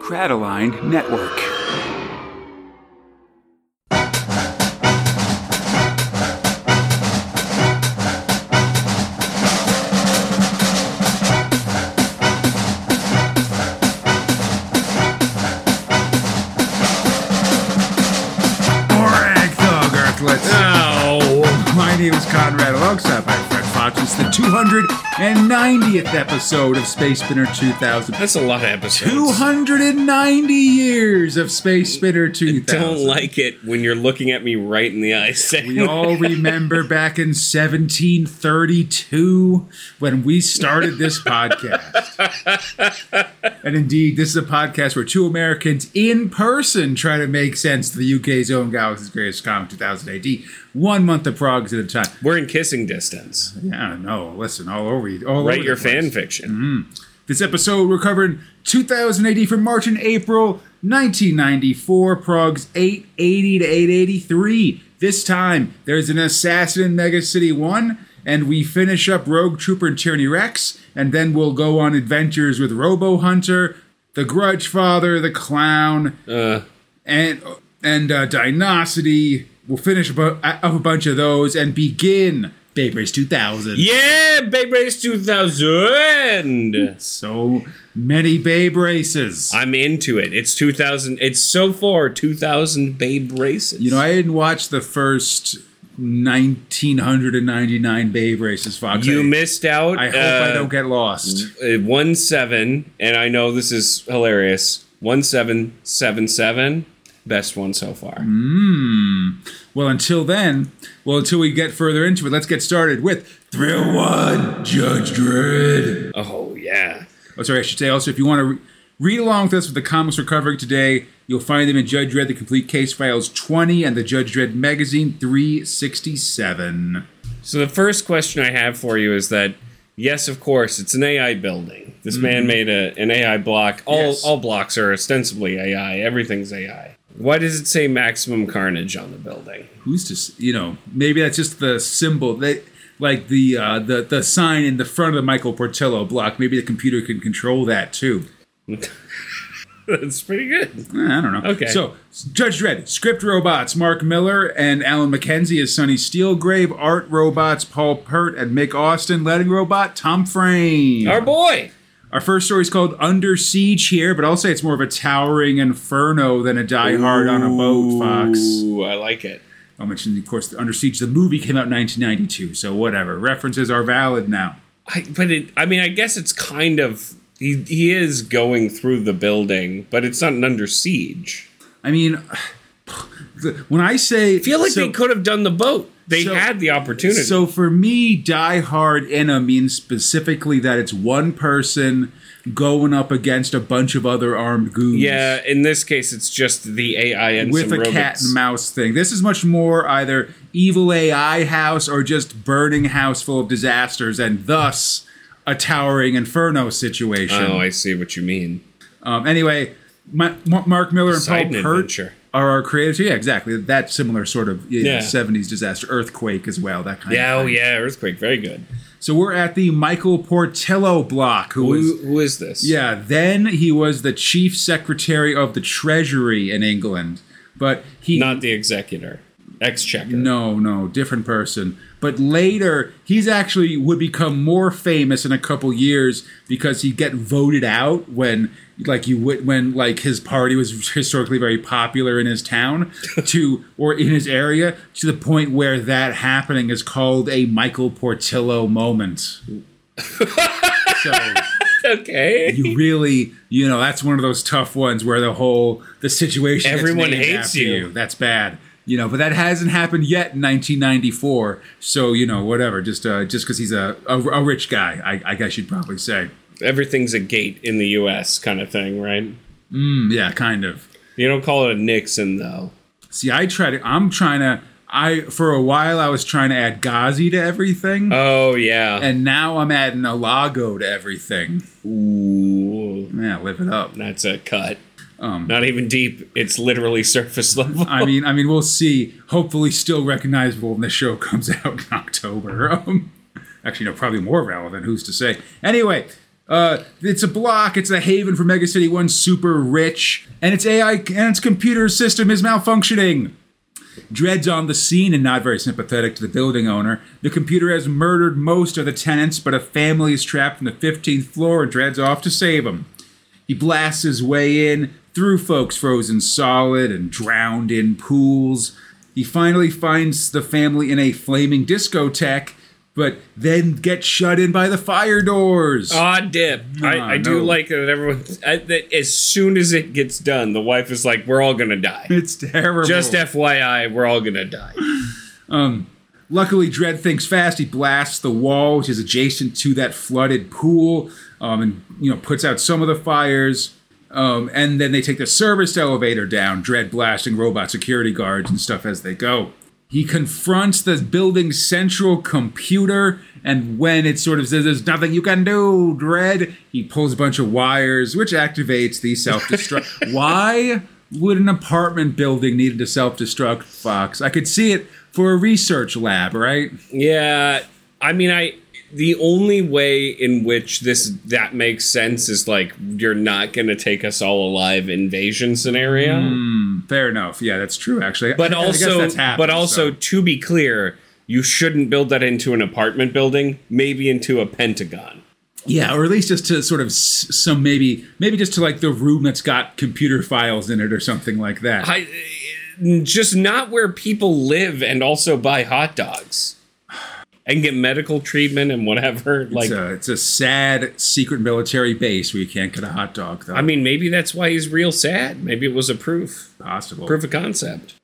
Crataline Network. Borag Thungg Earthlets. Oh, My name is Conrad alongside my friend Fox. It's the 290th episode of Space Spinner 2000. that's a lot of episodes. 290 years of Space Spinner 2000. I Don't like it when you're looking at me right in the eyes. We all remember back in 1732 when we started this podcast. and indeed, this is a podcast where two Americans in person try to make sense of the UK's own Galaxy's Greatest Comic 2000 AD, one month of progs at a time. We're in kissing distance. Yeah, I know. Listen, all over you. All Write your fan fiction. This episode, we're covering 2000 AD from March and April 1994, progs 880 to 883. This time, there's an assassin in Mega City 1, and we finish up Rogue Trooper and Tyranny Rex, and then we'll go on adventures with Robo Hunter, the Grudge Father, the Clown, Uh, and and uh, Dinosty. We'll finish up a bunch of those and begin Babe Race 2000. yeah, Babe Race 2000. So many Babe races. I'm into it. It's 2000. It's so far 2000 Babe races. You know, I didn't watch the first 1999 Babe races, Fox. you I, missed out. I hope uh, I don't get lost. uh, one seven, and I know this is hilarious. One seven seven seven, best one so far. Mm. Well, until then, well, until we get further into it, let's get started with Thrill One, Judge Dredd. Oh yeah, Oh, sorry, I should say also, if you want to re- read along with us with the comics we're covering today, you'll find them in Judge Dredd: The Complete Case Files 20 and the Judge Dredd Magazine 367. So the first question I have for you is that yes, of course, it's an AI building. This man made a, an AI block. All Mm-hmm. Yes. all blocks are ostensibly AI. Everything's AI. Why does it say maximum carnage on the building? who's to s- you know maybe that's just the symbol that like the uh the the sign in the front of the michael portillo block maybe the computer can control that too That's pretty good. Eh, i don't know Okay. so judge dredd script robots mark millar and alan mckenzie as sonny steelgrave art robots paul peart and mick austin letting robot tom frame Our boy. Our first story is called under siege here but i'll say it's more of a towering inferno than a die hard on a boat fox Ooh, I like it. I'll mention, of course, Under Siege. The movie came out in 1992, so whatever. References are valid now. I, but it, I mean, I guess it's kind of he, he is going through the building, but it's not an under siege. I mean, when I say I feel like so, they could have done the boat. They so- had the opportunity. So for me, Die Hard Inna means specifically that it's one person going up against a bunch of other armed goons. yeah, in this case, it's just the AI and With a robots. cat and mouse thing. This is much more either evil AI house or just burning house full of disasters, and thus a towering inferno situation. Oh, I see what you mean. Um, anyway, Ma- Mark Millar and Poseidon Paul Peart Adventure. Are our creators. Yeah, exactly. That similar sort of know, Yeah. 70s disaster, earthquake as well. That kind Yeah, of oh thing. yeah, earthquake, very good. So we're at the Michael Portillo block, who Who, who is this? yeah. Then he was the chief secretary of the Treasury in England, but he not the executor, exchequer. no, no, different person. But later, he's actually would become more famous in a couple years because he'd get voted out when, like, you would when like his party was historically very popular in his town to or in his area to the point where that happening is called a Michael Portillo moment. so Okay. you really, you know, that's one of those tough ones where the whole the situation Everyone hates after you. That's bad. You know, but that hasn't happened yet in 1994. So you know, whatever. Just uh, just because he's a, a a rich guy, I, I guess you'd probably say. Everything's a gate in the U.S. kind of thing, right? Mm, yeah, kind of. You don't call it a Nixon though. See, I try to. I'm trying to. I for a while I was trying to add Ghazi to everything, Oh yeah. and now I'm adding a Lago to everything. Ooh, Yeah, live it up. that's a cut. Um, Not even deep. It's literally surface level. I mean, I mean, we'll see. Hopefully, still recognizable when the show comes out in October. Um, actually, no, probably more relevant. Who's to say? Anyway, Uh, it's a block. It's a haven for Mega City One super rich, and its AI and its computer system is malfunctioning. Dredd's on the scene and not very sympathetic to the building owner. The computer has murdered most of the tenants, but a family is trapped on the 15th floor and Dredd's off to save them. He blasts his way in through folks frozen solid and drowned in pools. He finally finds the family in a flaming discotheque, but then gets shut in by the fire doors. Ah, dip. I, Ah, I do like that everyone. I, that as soon as it gets done, the wife is like, "We're all gonna die." It's terrible. Just FYI, we're all gonna die. Luckily, Dredd thinks fast. He blasts the wall, which is adjacent to that flooded pool, um, and you know puts out some of the fires. Um, and then they take the service elevator down, dredd blasting robot security guards and stuff as they go. He confronts the building's central computer, and when it sort of says there's nothing you can do, Dredd, he pulls a bunch of wires, which activates the self destruct. Why would an apartment building need to self destruct, Fox? I could see it for a research lab, right? Yeah, I mean, I. The only way in which this that makes sense is like you're not gonna take us all alive invasion scenario. Hmm, fair enough. Yeah, that's true, actually. But I- I guess also, that's happened, but also, so- to be clear, you shouldn't build that into an apartment building. Maybe into a pentagon. yeah, or at least just to sort of some maybe maybe just to like the room that's got computer files in it or something like that. I, just not where people live and also buy hot dogs and get medical treatment and whatever. Like, it's, a, it's a sad secret military base where you can't get a hot dog, though. I mean, maybe that's why he's real sad. Maybe it was a proof, possible. proof of concept.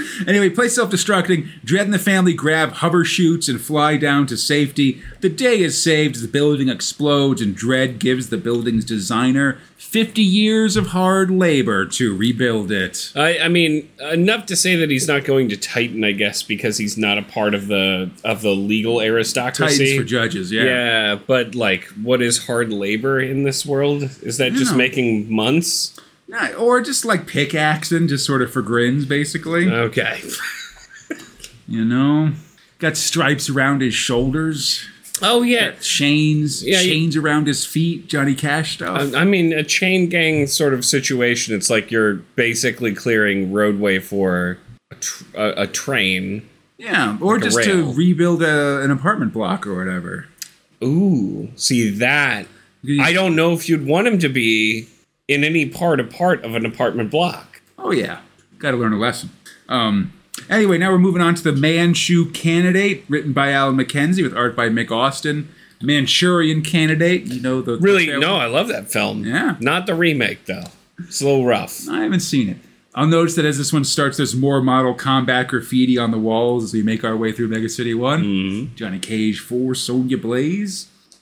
Anyway, play self-destructing. Dredd and the family grab hover chutes and fly down to safety. The day is saved as the building explodes, and Dredd gives the building's designer 50 years of hard labor to rebuild it. I, I mean, enough to say that he's not going to Titan, I guess, because he's not a part of the of the legal aristocracy. Titans for judges, yeah. Yeah, but like, what is hard labor in this world? Is that just making months? Or just like pickaxing, just sort of for grins, basically. Okay. You know? Got stripes around his shoulders, Oh yeah. chains, Yeah, you- chains around his feet, Johnny Cash stuff. I I mean, a chain gang sort of situation. It's like you're basically clearing roadway for a, tr- a, a train. yeah, or like just to rebuild a, an apartment block or whatever. Ooh, see that? I don't know if you'd want him to be in any part a part of an apartment block. Oh yeah, got to learn a lesson. Um, anyway, now we're moving on to the Manchu Candidate, written by Alan McKenzie with art by Mick Austin. Manchurian Candidate, you know the Really? the- No, I love that film. Yeah. Not the remake though. It's a little rough. I haven't seen it. I'll notice that as this one starts, there's more Mortal Kombat graffiti on the walls as we make our way through Mega City One. Mm-hmm. Johnny Cage Four, Sonya Blade.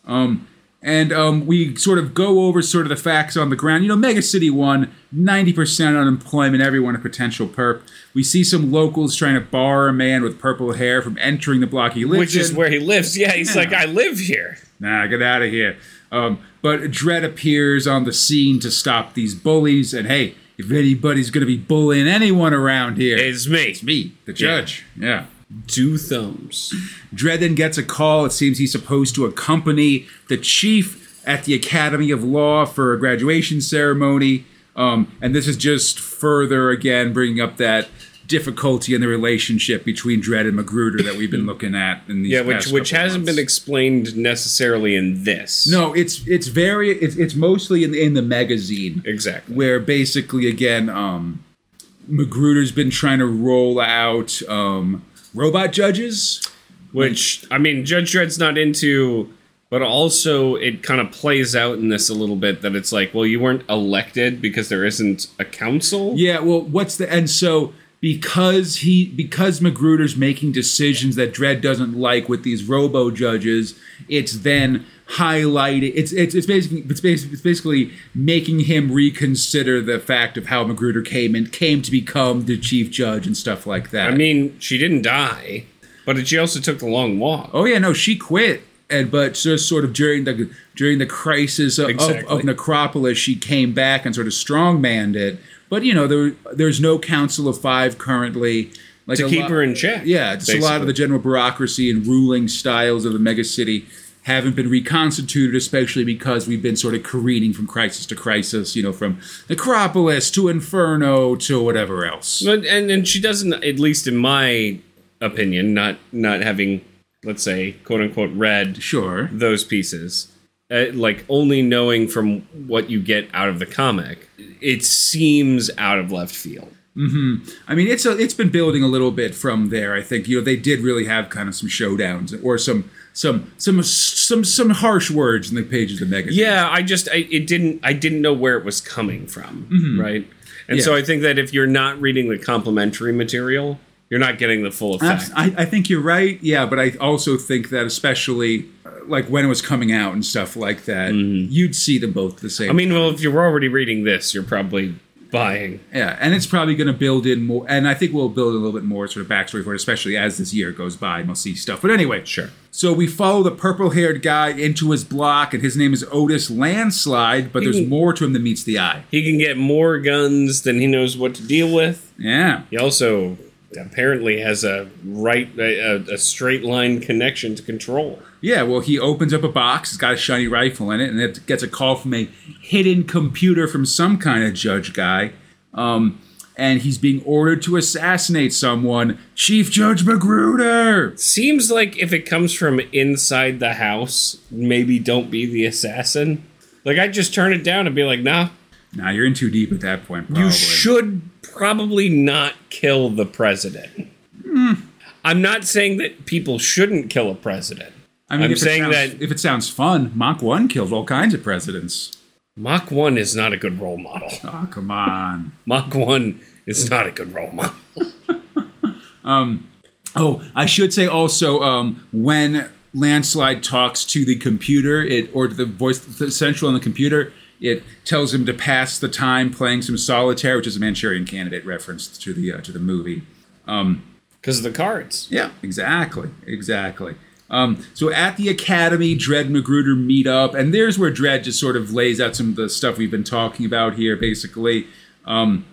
Um, and um, we sort of go over sort of the facts on the ground. You know, Mega City One, 90% unemployment, everyone a potential perp. We see some locals trying to bar a man with purple hair from entering the block he lives Which is where he lives. Yeah, he's Yeah. like, I live here. Nah, get out of here. Um, but Dredd appears on the scene to stop these bullies. And hey, if anybody's going to be bullying anyone around here, It's me. it's me, the judge. Yeah. Two thumbs. Dredd then gets a call. It seems he's supposed to accompany the chief at the Academy of Law for a graduation ceremony. Um, and this is just further, again, bringing up that difficulty in the relationship between Dredd and McGruder that we've been looking at in these Yeah, which which hasn't months. been explained necessarily in this. No, it's it's very it's, it's mostly in the, in the magazine Exactly. where basically again um McGruder's been trying to roll out um robot judges. Which I mean, Judge Dredd's not into, but also it kind of plays out in this a little bit that it's like, well, you weren't elected because there isn't a council. Yeah, well, what's the and so because he because McGruder's making decisions that Dredd doesn't like with these robo judges, it's then highlighted. It's it's it's basically it's basically, it's basically making him reconsider the fact of how McGruder came and came to become the chief judge and stuff like that. I mean, she didn't die, but she also took the long walk. Oh yeah, no, she quit, and but just sort of during the during the crisis of, Exactly. of, of Necropolis, she came back and sort of strongmanned it. But you know, there there's no Council of Five currently. Like To keep lot- her in check, Yeah, just a lot of the general bureaucracy and ruling styles of the mega city haven't been reconstituted, especially because we've been sort of careening from crisis to crisis, you know, from Necropolis to Inferno to whatever else. But and and she doesn't, at least in my opinion, not not having, let's say, quote unquote, read Sure. those pieces, uh, like only knowing from what you get out of the comic, it seems out of left field. I mean, it's a, it's been building a little bit from there. I think you know they did really have kind of some showdowns or some some some some some harsh words in the pages of the magazine. Yeah, I just I, it didn't I didn't know where it was coming from, right? And so I think that if you're not reading the complimentary material, you're not getting the full effect. I, I think you're right. Yeah, but I also think that especially uh, like when it was coming out and stuff like that, you'd see them both the same. I mean, well, if you're already reading this, you're probably buying. Yeah, and it's probably going to build in more, and I think we'll build a little bit more sort of backstory for it, especially as this year goes by, and we'll see stuff. But anyway, Sure. So we follow the purple-haired guy into his block, and his name is Otis Landslide, but there's can- more to him than meets the eye. He can get more guns than he knows what to deal with. Yeah, He also apparently has a right a, a- a straight line connection to control. yeah. Well, he opens up a box, it's got a shiny rifle in it, and it gets a call from a hidden computer from some kind of judge guy. Um, and he's being ordered to assassinate someone, Chief Judge McGruder. Seems like if it comes from inside the house, maybe don't be the assassin. Like I'd just turn it down and be like, nah, Nah, you're in too deep at that point. Probably. You should probably not kill the president. I'm not saying that people shouldn't kill a president. I mean, I'm saying sounds, that- if it sounds fun, Mach One killed all kinds of presidents. Mach 1 is not a good role model. Oh, come on. Mach 1 is not a good role model. Oh, I should say also um, when Landslide talks to the computer, it or to the voice the central on the computer, it tells him to pass the time playing some solitaire, which is a Manchurian Candidate reference to the uh, to the movie. Because of the cards. Yeah, exactly, exactly. Um, so at the academy, Dredd and McGruder meet up, and there's where Dredd just sort of lays out some of the stuff we've been talking about here. Basically, um,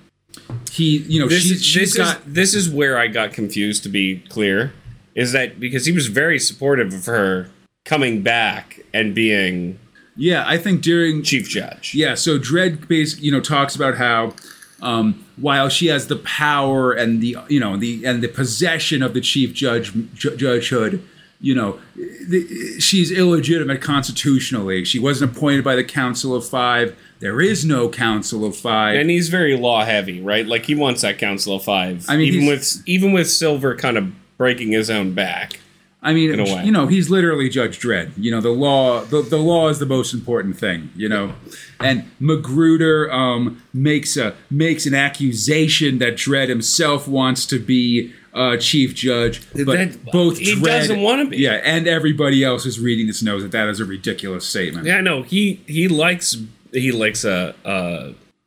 he, you know, This, she's, is, this, got is, this is where I got confused, to be clear. Is that because he was very supportive of her coming back and being yeah. I think during chief judge. Yeah, so Dredd basically, you know, talks about how um, while she has the power and the you know the and the possession of the chief judge ju- judgehood, you know, the, she's illegitimate constitutionally. She wasn't appointed by the Council of Five. There is no Council of Five. And he's very law heavy, right? Like he wants that Council of Five. I mean, even with even with Silver kind of breaking his own back. I mean, in a way. you know, he's literally Judge Dredd. You know, the law, the, the law is the most important thing. You know, and McGruder um, makes a makes an accusation that Dredd himself wants to be uh, chief judge, but That- both he Dredd, doesn't wanna be. Yeah, and everybody else who's reading this knows that that is a ridiculous statement. Yeah, no, he he likes he likes a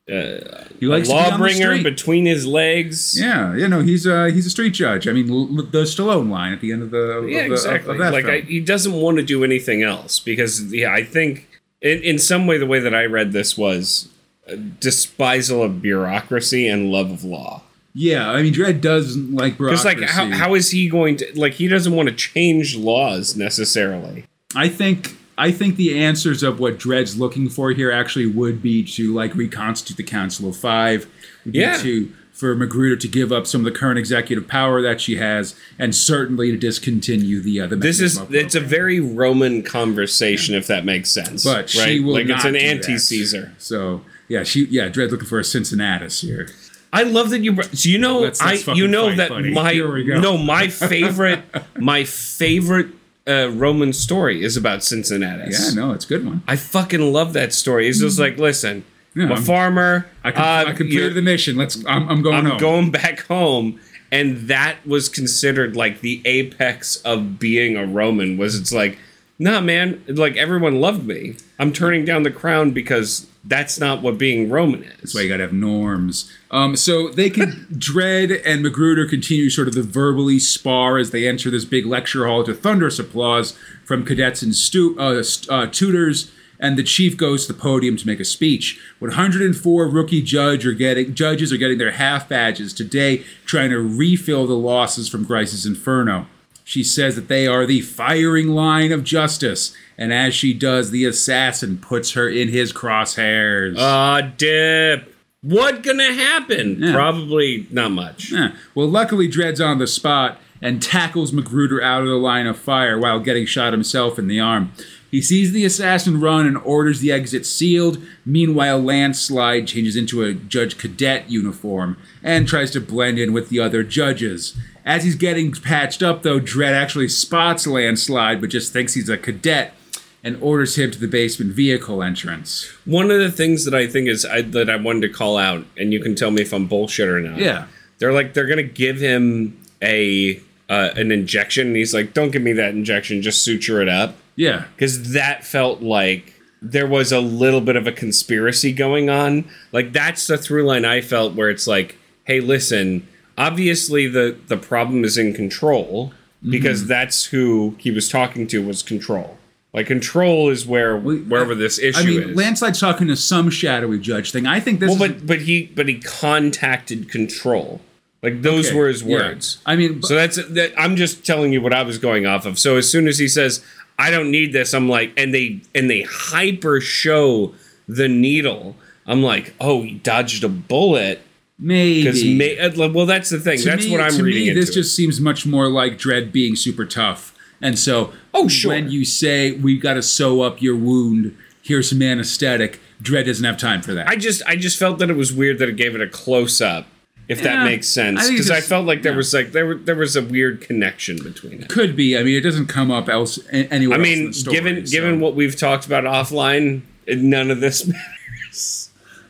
a, he likes to be law on the bringer street. between his legs. Yeah, you know, he's uh, he's a street judge. I mean, l- the Stallone line at the end of the of Yeah, the- of- exactly. of that like. I, he doesn't want to do anything else because yeah, I think in, in some way the way that I read this was uh, despisal of bureaucracy and love of law. yeah, I mean, Dredd doesn't like Because bureaucracy. like how, how is he going to like he doesn't want to change laws necessarily. I think I think the answers of what Dredd's looking for here actually would be to like reconstitute the Council of Five. Yeah. To for McGruder to give up some of the current executive power that she has, and certainly to discontinue the uh. This is it's a very Roman conversation if that makes sense. but right? she will like not it's an anti-Caesar. So yeah, she yeah Dredd looking for a Cincinnatus here. I love that you. So you know, I you know that my Here we go. no my favorite my favorite uh, Roman story is about Cincinnati. Yeah, no, it's a good one. I fucking love that story. It's just like, listen, Yeah, I'm a I'm- farmer. I, com- uh, I completed the mission. Let's. I'm, I'm going I'm home. going back home. And that was considered like the apex of being a Roman. Was it's like, nah, man, like everyone loved me. I'm turning down the crown because that's not what being Roman is. That's why you gotta have norms. Um, so they can Dredd and McGruder continue sort of the verbally spar as they enter this big lecture hall to thunderous applause from cadets and stu- uh, uh, tutors. And the chief goes to the podium to make a speech. 104 rookie judge are getting judges are getting their half badges today, trying to refill the losses from Grice's Inferno. She says that they are the firing line of justice, and as she does, the assassin puts her in his crosshairs. Ah, dip. What gonna happen? Yeah. Probably not much. Yeah. Well, luckily, Dredd's on the spot and tackles McGruder out of the line of fire while getting shot himself in the arm. He sees the assassin run and orders the exit sealed. Meanwhile, Landslide changes into a Judge Cadet uniform and tries to blend in with the other judges. As he's getting patched up, though, Dredd actually spots Landslide but just thinks he's a cadet and orders him to the basement vehicle entrance. One of the things that I think is I, that I wanted to call out, and you can tell me if I'm bullshit or not. Yeah. they're like they're gonna give him a uh, an injection, and he's like, "Don't give me that injection, just suture it up," Yeah. because that felt like there was a little bit of a conspiracy going on. Like that's the through line I felt where it's like, "Hey, listen, obviously the the problem is in control because mm-hmm. that's who he was talking to was control." Like control is where wherever this issue I mean, is. Landslide's talking to some shadowy judge thing. I think this Well, is but but he but he contacted control. Like those Okay, were his yeah. words. I mean, So that's that. I'm just telling you what I was going off of. So as soon as he says, "I don't need this," I'm like, and they and they hyper show the needle. I'm like, oh, he dodged a bullet maybe. Uh, well, that's the thing. To that's me- what I'm to reading me, into. this just seems much more like Dredd being super tough. And so, Oh, sure. when you say we've got to sew up your wound, here's some anesthetic, Dredd doesn't have time for that. I just I just felt that it was weird that it gave it a close up. If Yeah, that makes sense, because I, just- felt like there yeah. was like there were, there was a weird connection between it. Could be. I mean, it doesn't come up else anywhere. I else in mean, the story, given so- given what we've talked about offline, none of this matters.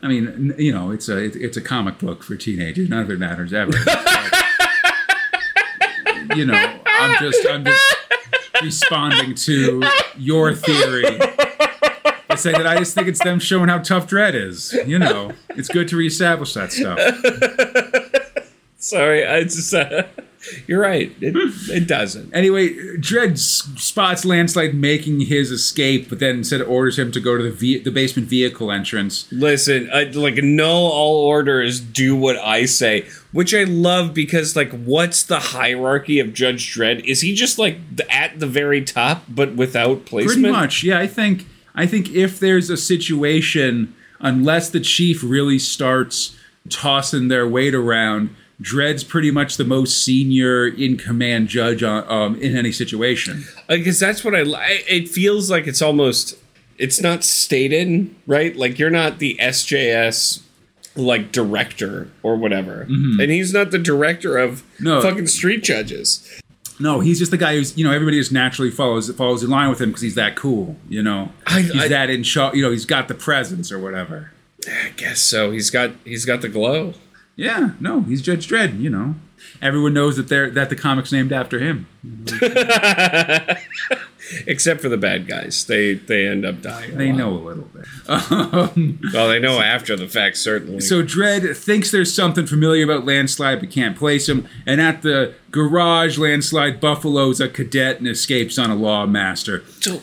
I mean, you know, it's a it, it's a comic book for teenagers. None of it matters ever. you know, I'm just I'm just responding to your theory. I say that I just think it's them showing how tough Dredd is. You know, it's good to reestablish that stuff. Sorry, I just uh, you're right. It it doesn't. Anyway, Dredd s- spots Landslide making his escape, but then instead orders him to go to the ve- the basement vehicle entrance. Listen, I, like no all orders do what I say, which I love because like what's the hierarchy of Judge Dredd? Is he just like at the very top but without placement? Pretty much, yeah. I think I think if there's a situation, unless the chief really starts tossing their weight around, Dredd's pretty much the most senior in command judge on, um, in any situation. because that's what I li- it feels like it's almost it's not stated right like you're not the SJS like director or whatever and he's not the director of Mm-hmm. No. fucking street judges No, he's just the guy who's you know everybody just naturally follows follows in line with him because he's that cool. You know, I- he's I- that in show. You know, he's got the presence or whatever. I guess so he's got he's got the glow Yeah, no, he's Judge Dredd. You know, everyone knows that they're that the comic's named after him. except for the bad guys they they end up dying They lot. know a little bit. Um, well they know after the fact certainly So Dredd thinks there's something familiar about Landslide but can't place him. And at the garage, Landslide buffaloes a cadet and escapes on a lawmaster. so, I-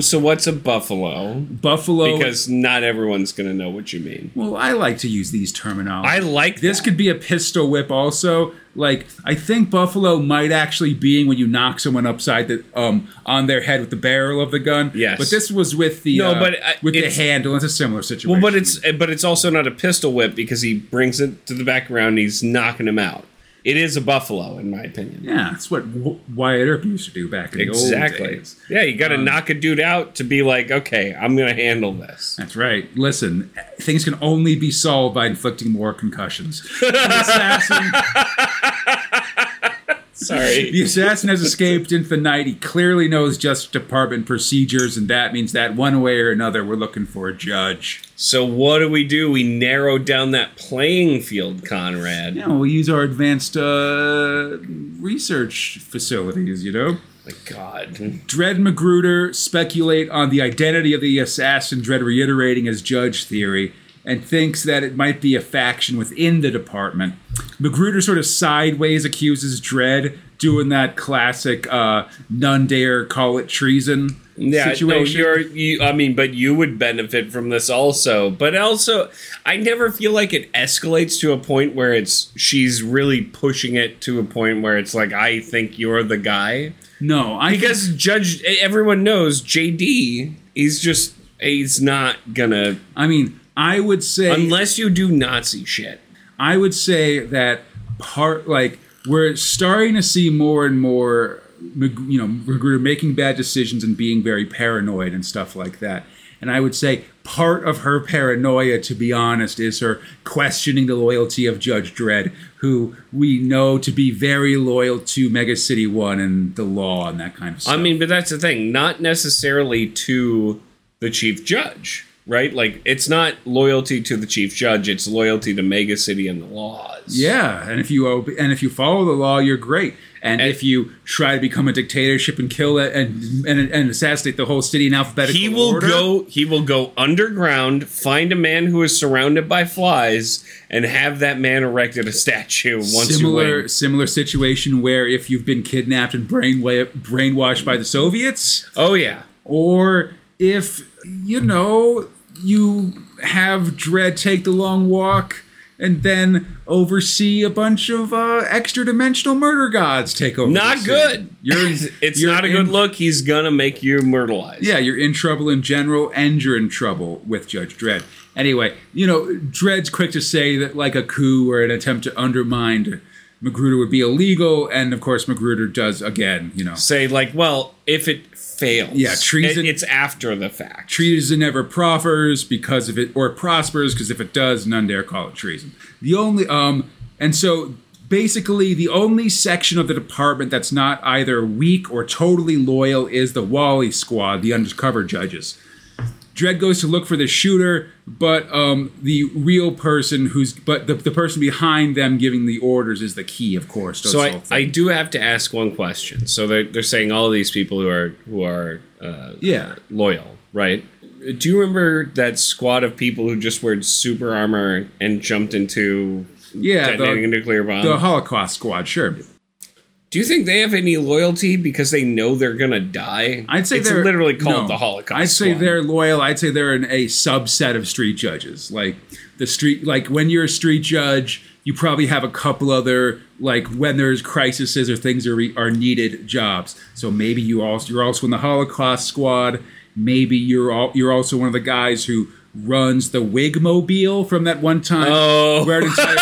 so what's a buffalo Buffalo. because not everyone's gonna know what you mean well, I like to use these terminologies. I like This that. could be a pistol whip also. Like I think buffalo might actually be when you knock someone upside the um on their head with the barrel of the gun. Yes. But this was with the No, uh, but, uh, with the handle. It's a similar situation. Well, but it's but it's also not a pistol whip because he brings it to the background. And he's knocking him out. It is a buffalo, in my opinion. yeah, it's what Wyatt Earp used to do back in the old exactly. days. Yeah, you got to um, knock a dude out to be like, okay, I'm gonna handle this. That's right. Listen, things can only be solved by inflicting more concussions. Assassin, Sorry. the assassin has escaped into the night. He clearly knows Justice Department procedures, and that means that one way or another, we're looking for a judge. so what do we do? We narrow down that playing field, Conrad. Yeah, we use our advanced uh, research facilities, you know? My God. Dredd McGruder speculate on the identity of the assassin, Dredd reiterating his judge theory. And thinks that it might be a faction within the department. McGruder sort of sideways accuses Dredd doing that classic uh, none dare call it treason Yeah, situation. no, you're. You, I mean, but you would benefit from this also. But also, I never feel like it escalates to a point where it's she's really pushing it to a point where it's like I think you're the guy no, I think- Judge. Everyone knows JD. He's just. He's not gonna I mean, I would say unless you do Nazi shit. I would say that part like we're starting to see more and more, you know, McGruder making bad decisions and being very paranoid and stuff like that. And I would say part of her paranoia, to be honest, is her questioning the loyalty of Judge Dredd, who we know to be very loyal to Mega City One and the law and that kind of stuff. I mean, but that's the thing. Not necessarily to the chief judge, right? Like, it's not loyalty to the chief judge. It's loyalty to Mega City and the laws. Yeah, and if you ob- and if you follow the law, you're great. And, And- if you try to become a dictatorship and kill it and and, and assassinate the whole city in alphabetical order, He will order, go. He will go underground, find a man who is surrounded by flies, and have that man erected a statue. Once you similar similar situation where if you've been kidnapped and brainwa- brainwashed by the Soviets, Oh yeah. or if you know you have Dredd take the long walk and then oversee a bunch of uh, extra dimensional murder gods take over. Not good. You're it's not a good in- look. He's gonna make you myrtleized. Yeah, you're in trouble in general, and you're in trouble with Judge Dredd. Anyway, you know, Dredd's quick to say that like a coup or an attempt to undermine McGruder would be illegal, and of course McGruder does again. You know, Say like, well, if it fails, Yeah, treason- it- it's after the fact. treason never proffers because if it or it prospers because if it does, none dare call it treason. The only um, and so basically the only section of the department that's not either weak or totally loyal is the Wally Squad, the undercover judges. Dredd goes to look for the shooter, but um, the real person who's but the, the person behind them giving the orders is the key, of course. So I, I do have to ask one question. So they're, they're saying all of these people who are who are uh, Yeah. loyal, right? Do you remember that squad of people who just wore super armor and jumped into yeah, detonating a nuclear bomb? the Holocaust Squad, sure. Do you think they have any loyalty because they know they're gonna die? I'd say it's they're literally called no. the Holocaust. I'd say they're loyal. I'd say they're in a subset of street judges. Like the street, like when you're a street judge, you probably have a couple other like when there's crises or things are are needed jobs. So maybe you also you're also in the Holocaust squad. Maybe you're all, you're also one of the guys who runs the wig mobile from that one time Oh. where an entire,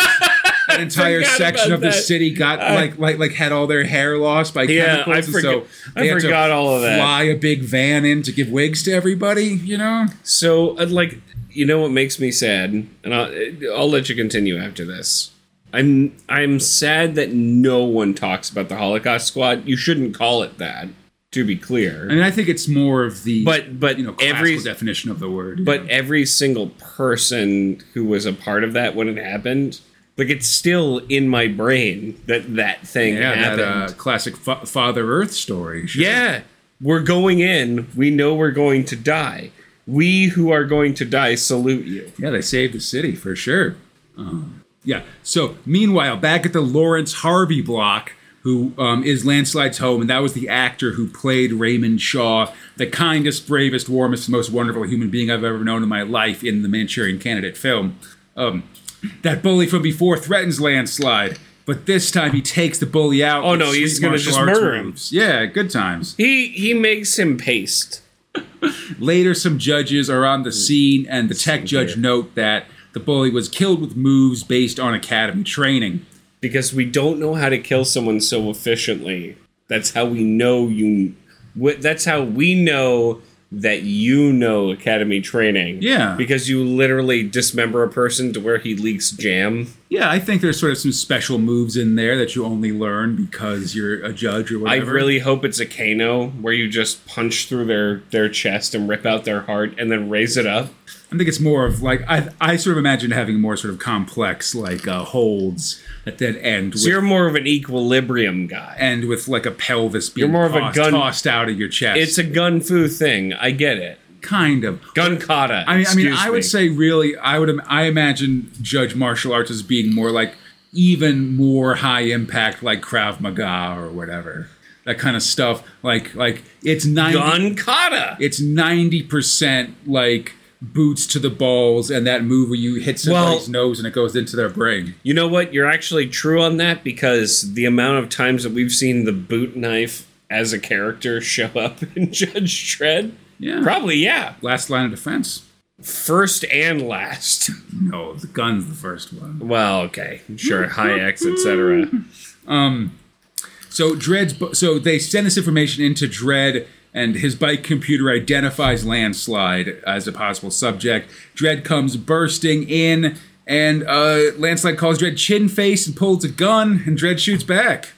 an entire section of the that. city got like like like had all their hair lost by Yeah, chemicals. I and forget- so I they had to forgot all of that. Fly a big van in to give wigs to everybody. You know. So, uh, like, you know what makes me sad, and I'll, I'll let you continue after this. I'm I'm sad that no one talks about the Holocaust Squad. You shouldn't call it that, to be clear. I mean, I think it's more of the But but you know every definition of the word. but every single person who was a part of that when it happened, like it's still in my brain that that thing yeah, happened. that uh, classic fa- Father Earth story. sure. Yeah, we're going in. We know we're going to die. We who are going to die salute you. Yeah, they saved the city for sure. Um, yeah. So meanwhile, back at the Laurence Harvey block, who um, is Landslide's home, and that was the actor who played Raymond Shaw, the kindest, bravest, warmest, most wonderful human being I've ever known in my life in the Manchurian Candidate film. Um, that bully from before threatens Landslide. But this time he takes the bully out. Oh, with no, he's sweet gonna martial just arts murder him. moves. Yeah, good times. He he makes him paste. Later, some judges are on the scene, and the tech judge note that the bully was killed with moves based on academy training. because we don't know how to kill someone so efficiently. That's how we know you. wh- That's how we know that you know academy training. Yeah. because you literally dismember a person to where he leaks jam. Yeah, I think there's sort of some special moves in there that you only learn because you're a judge or whatever. I really hope it's a Kano where you just punch through their their chest and rip out their heart and then raise it up. I think it's more of like I I sort of imagine having more sort of complex like uh, holds that end with So you're more of an equilibrium guy. end with like a pelvis being You're more of a tossed, gun- tossed out of your chest. It's a gun fu thing. I get it. Kind of. Gun kata. I mean, I mean, I would me. say really, I would, I imagine Judge martial arts as being more like even more high impact, like Krav Maga or whatever, that kind of stuff. Like, like it's ninety, gun kata. it's ninety percent like boots to the balls, and that move where you hit somebody's Well- nose and it goes into their brain. You know what? You're actually true on that because the amount of times that we've seen the boot knife as a character show up in Judge Dredd. Yeah. Probably, yeah. Last line of defense. First and last. No, the gun's the first one. Well, okay. Sure. Hi-Ex, etc. So Dredd's bu- so they send this information into Dredd, and his bike computer identifies landslide as a possible subject. Dredd comes bursting in, and uh, landslide calls Dredd chin face and pulls a gun, and Dredd shoots back.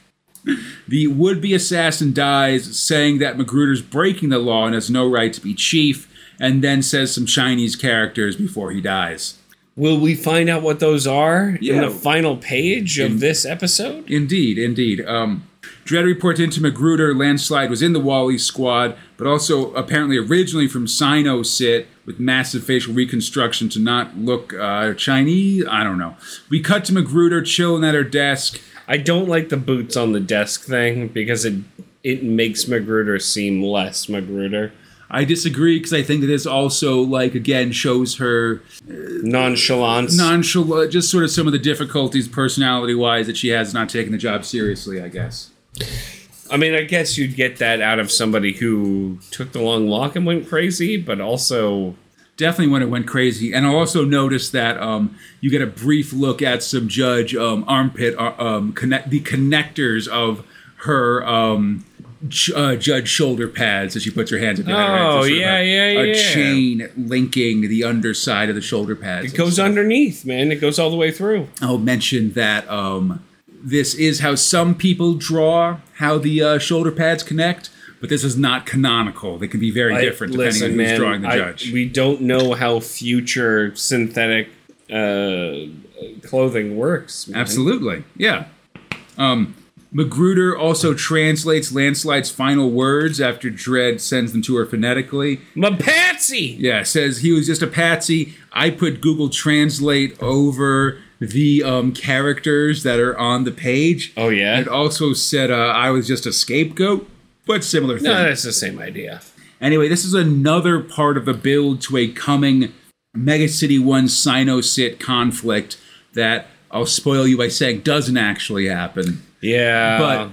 The would-be assassin dies, saying that McGruder's breaking the law and has no right to be chief, and then says some Chinese characters before he dies. Will we find out what those are in the final page of this episode? Indeed, indeed. Um, Dredd reports into McGruder. Landslide was in the Wally squad, but also apparently originally from Sino-Cit with massive facial reconstruction to not look uh, Chinese. I don't know. We cut to McGruder chilling at her desk. I don't like the boots on the desk thing because it it makes McGruder seem less McGruder. I disagree because I think that this also, like, again, shows her uh, Nonchalance. nonchalant, just sort of some of the difficulties personality wise that she has not taking the job seriously, I guess. I mean, I guess you'd get that out of somebody who took the long walk and went crazy, but also definitely when it went crazy. And I also noticed that um, you get a brief look at some judge um, armpit, uh, um, connect the connectors of her um, j- uh, judge shoulder pads as she puts her hands together. Oh, yeah, a, yeah, a yeah. chain linking the underside of the shoulder pads. it goes underneath, man. It goes all the way through. I'll mention that um, this is how some people draw how the uh, shoulder pads connect. But this is not canonical. They can be very I- different depending on who's drawing the I- judge. we don't know how future synthetic uh, clothing works. man. Absolutely. Yeah. Um, McGruder also translates Landslide's final words after Dredd sends them to her phonetically. My Patsy. Yeah, says he was just a patsy. I put Google Translate over the um, characters that are on the page. Oh yeah. It also said uh, I was just a scapegoat, but similar thing. No, that's the same idea. Anyway, this is another part of the build to a coming Mega City 1 Sino-Cit conflict that I'll spoil you by saying doesn't actually happen. Yeah. But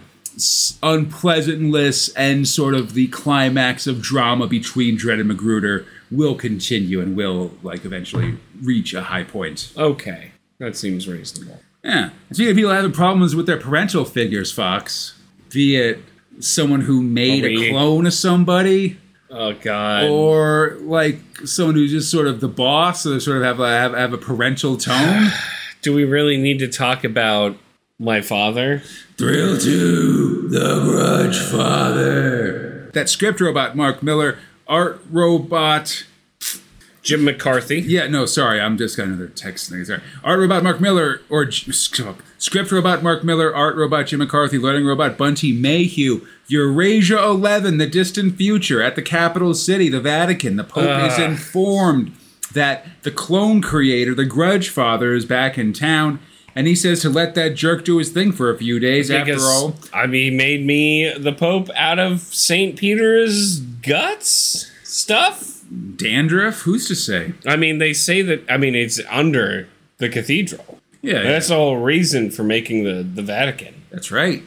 unpleasantness and sort of the climax of drama between Dredd and McGruder will continue and will like eventually reach a high point. okay, that seems reasonable. Yeah. And speaking of people having problems with their parental figures, Fox, be it someone who made a clone of somebody Oh God. or like someone who's just sort of the boss, or they sort of have a have, have a parental tone. Do we really need to talk about my father? Thrill to the Grudge Father. That script robot, Mark Millar, art robot. Jim McCarthy. Yeah, no, sorry, I'm just got another text thing. Sorry, art robot Mark Millar or script robot Mark Millar, art robot Jim McCarthy, learning robot Bunty Mayhew, Eurasia 11, the distant future at the capital city, the Vatican. The Pope is ah. informed that the clone creator, the Grudge Father, is back in town. And he says to let that jerk do his thing for a few days. after all, I mean, he made me the Pope out of St. Peter's guts stuff. Dandruff. Who's to say? I mean, they say that, I mean, it's under the cathedral. Yeah, That's the whole reason for making the, the Vatican. That's right.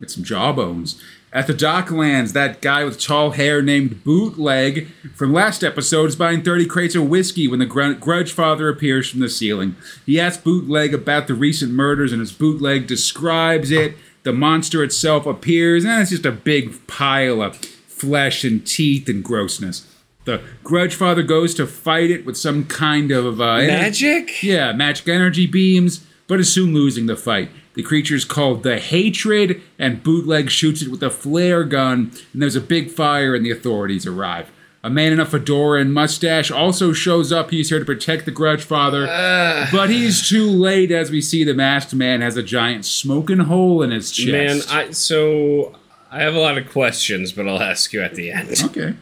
With some jawbones. At the Docklands, that guy with tall hair named Bootleg from last episode is buying 30 crates of whiskey when the gr- Grudge Father appears from the ceiling. He asks Bootleg about the recent murders, and as Bootleg describes it, the monster itself appears, and it's just a big pile of flesh and teeth and grossness. The Grudge Father goes to fight it with some kind of uh, Magic? yeah, magic energy beams, but is soon losing the fight. The creature's called the Hatred, and Bootleg shoots it with a flare gun, and there's a big fire, and the authorities arrive. A man in a fedora and mustache also shows up. He's here to protect the Grudge Father, but he's too late as we see the masked man has a giant smoking hole in his chest. Man, I so I have a lot of questions, but I'll ask you at the end. Okay.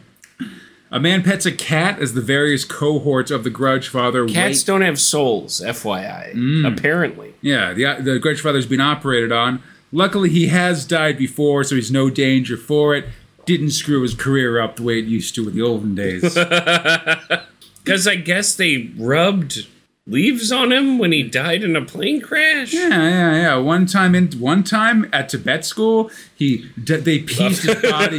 A man pets a cat as the various cohorts of the Grudge Father Cats wait- don't have souls, FYI. Mm. Apparently. Yeah, the, the Grudge Father's been operated on. Luckily, he has died before, so he's no danger for it. Didn't screw his career up the way it used to in the olden days. Because I guess they rubbed leaves on him when he died in a plane crash. Yeah, yeah, yeah. One time in one time at Tibet school, he they pieced his body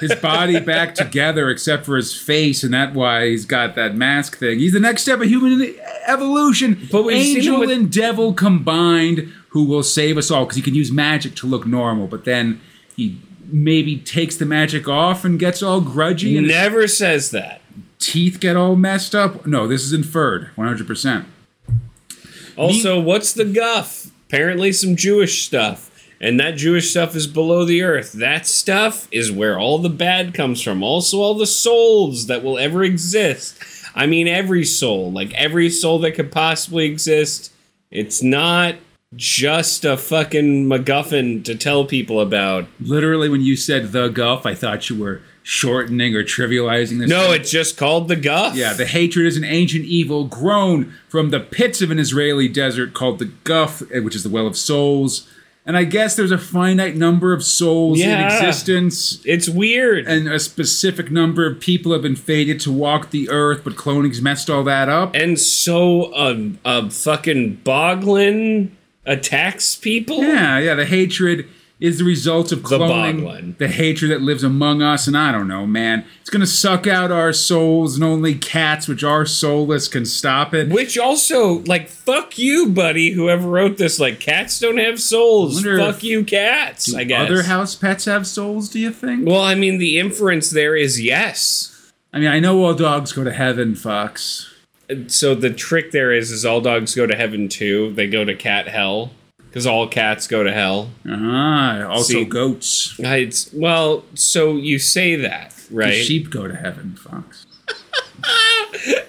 his body back together except for his face, and that's why he's got that mask thing. He's the next step of human evolution. But we've seen him angel with- and devil combined, who will save us all because he can use magic to look normal, but then he maybe takes the magic off and gets all grudgy and Never says that. Teeth get all messed up. No, this is inferred, one hundred percent. Also, what's the guff? Apparently, some Jewish stuff. And that Jewish stuff is below the earth. That stuff is where all the bad comes from. Also, all the souls that will ever exist. I mean, every soul. Like, every soul that could possibly exist. It's not just a fucking MacGuffin to tell people about. Literally, when you said the guff, I thought you were shortening or trivializing this. No, it's just called the guff. Yeah, the hatred is an ancient evil grown from the pits of an Israeli desert called the Guff, eh, which is the Well of Souls. And I guess there's a finite number of souls in existence, It's weird. and a specific number of people have been fated to walk the earth, but cloning's messed all that up. and so um, uh, fucking Boglin attacks people. Yeah, yeah, the hatred is the result of The cloning Boglin. the hatred that lives among us, and I don't know, man. It's gonna suck out our souls, and only cats, which are soulless, can stop it. Which also, like, fuck you, buddy. Whoever wrote this, like, cats don't have souls. Fuck you, cats. I guess. Other house pets have souls, do you think? well, I mean, the inference there is yes. I mean, I know all dogs go to heaven, Fox. So the trick there is, is all dogs go to heaven too. They go to cat hell because all cats go to hell. Ah, also See- goats. It's well, so you say that, The right? sheep go to heaven, Fox.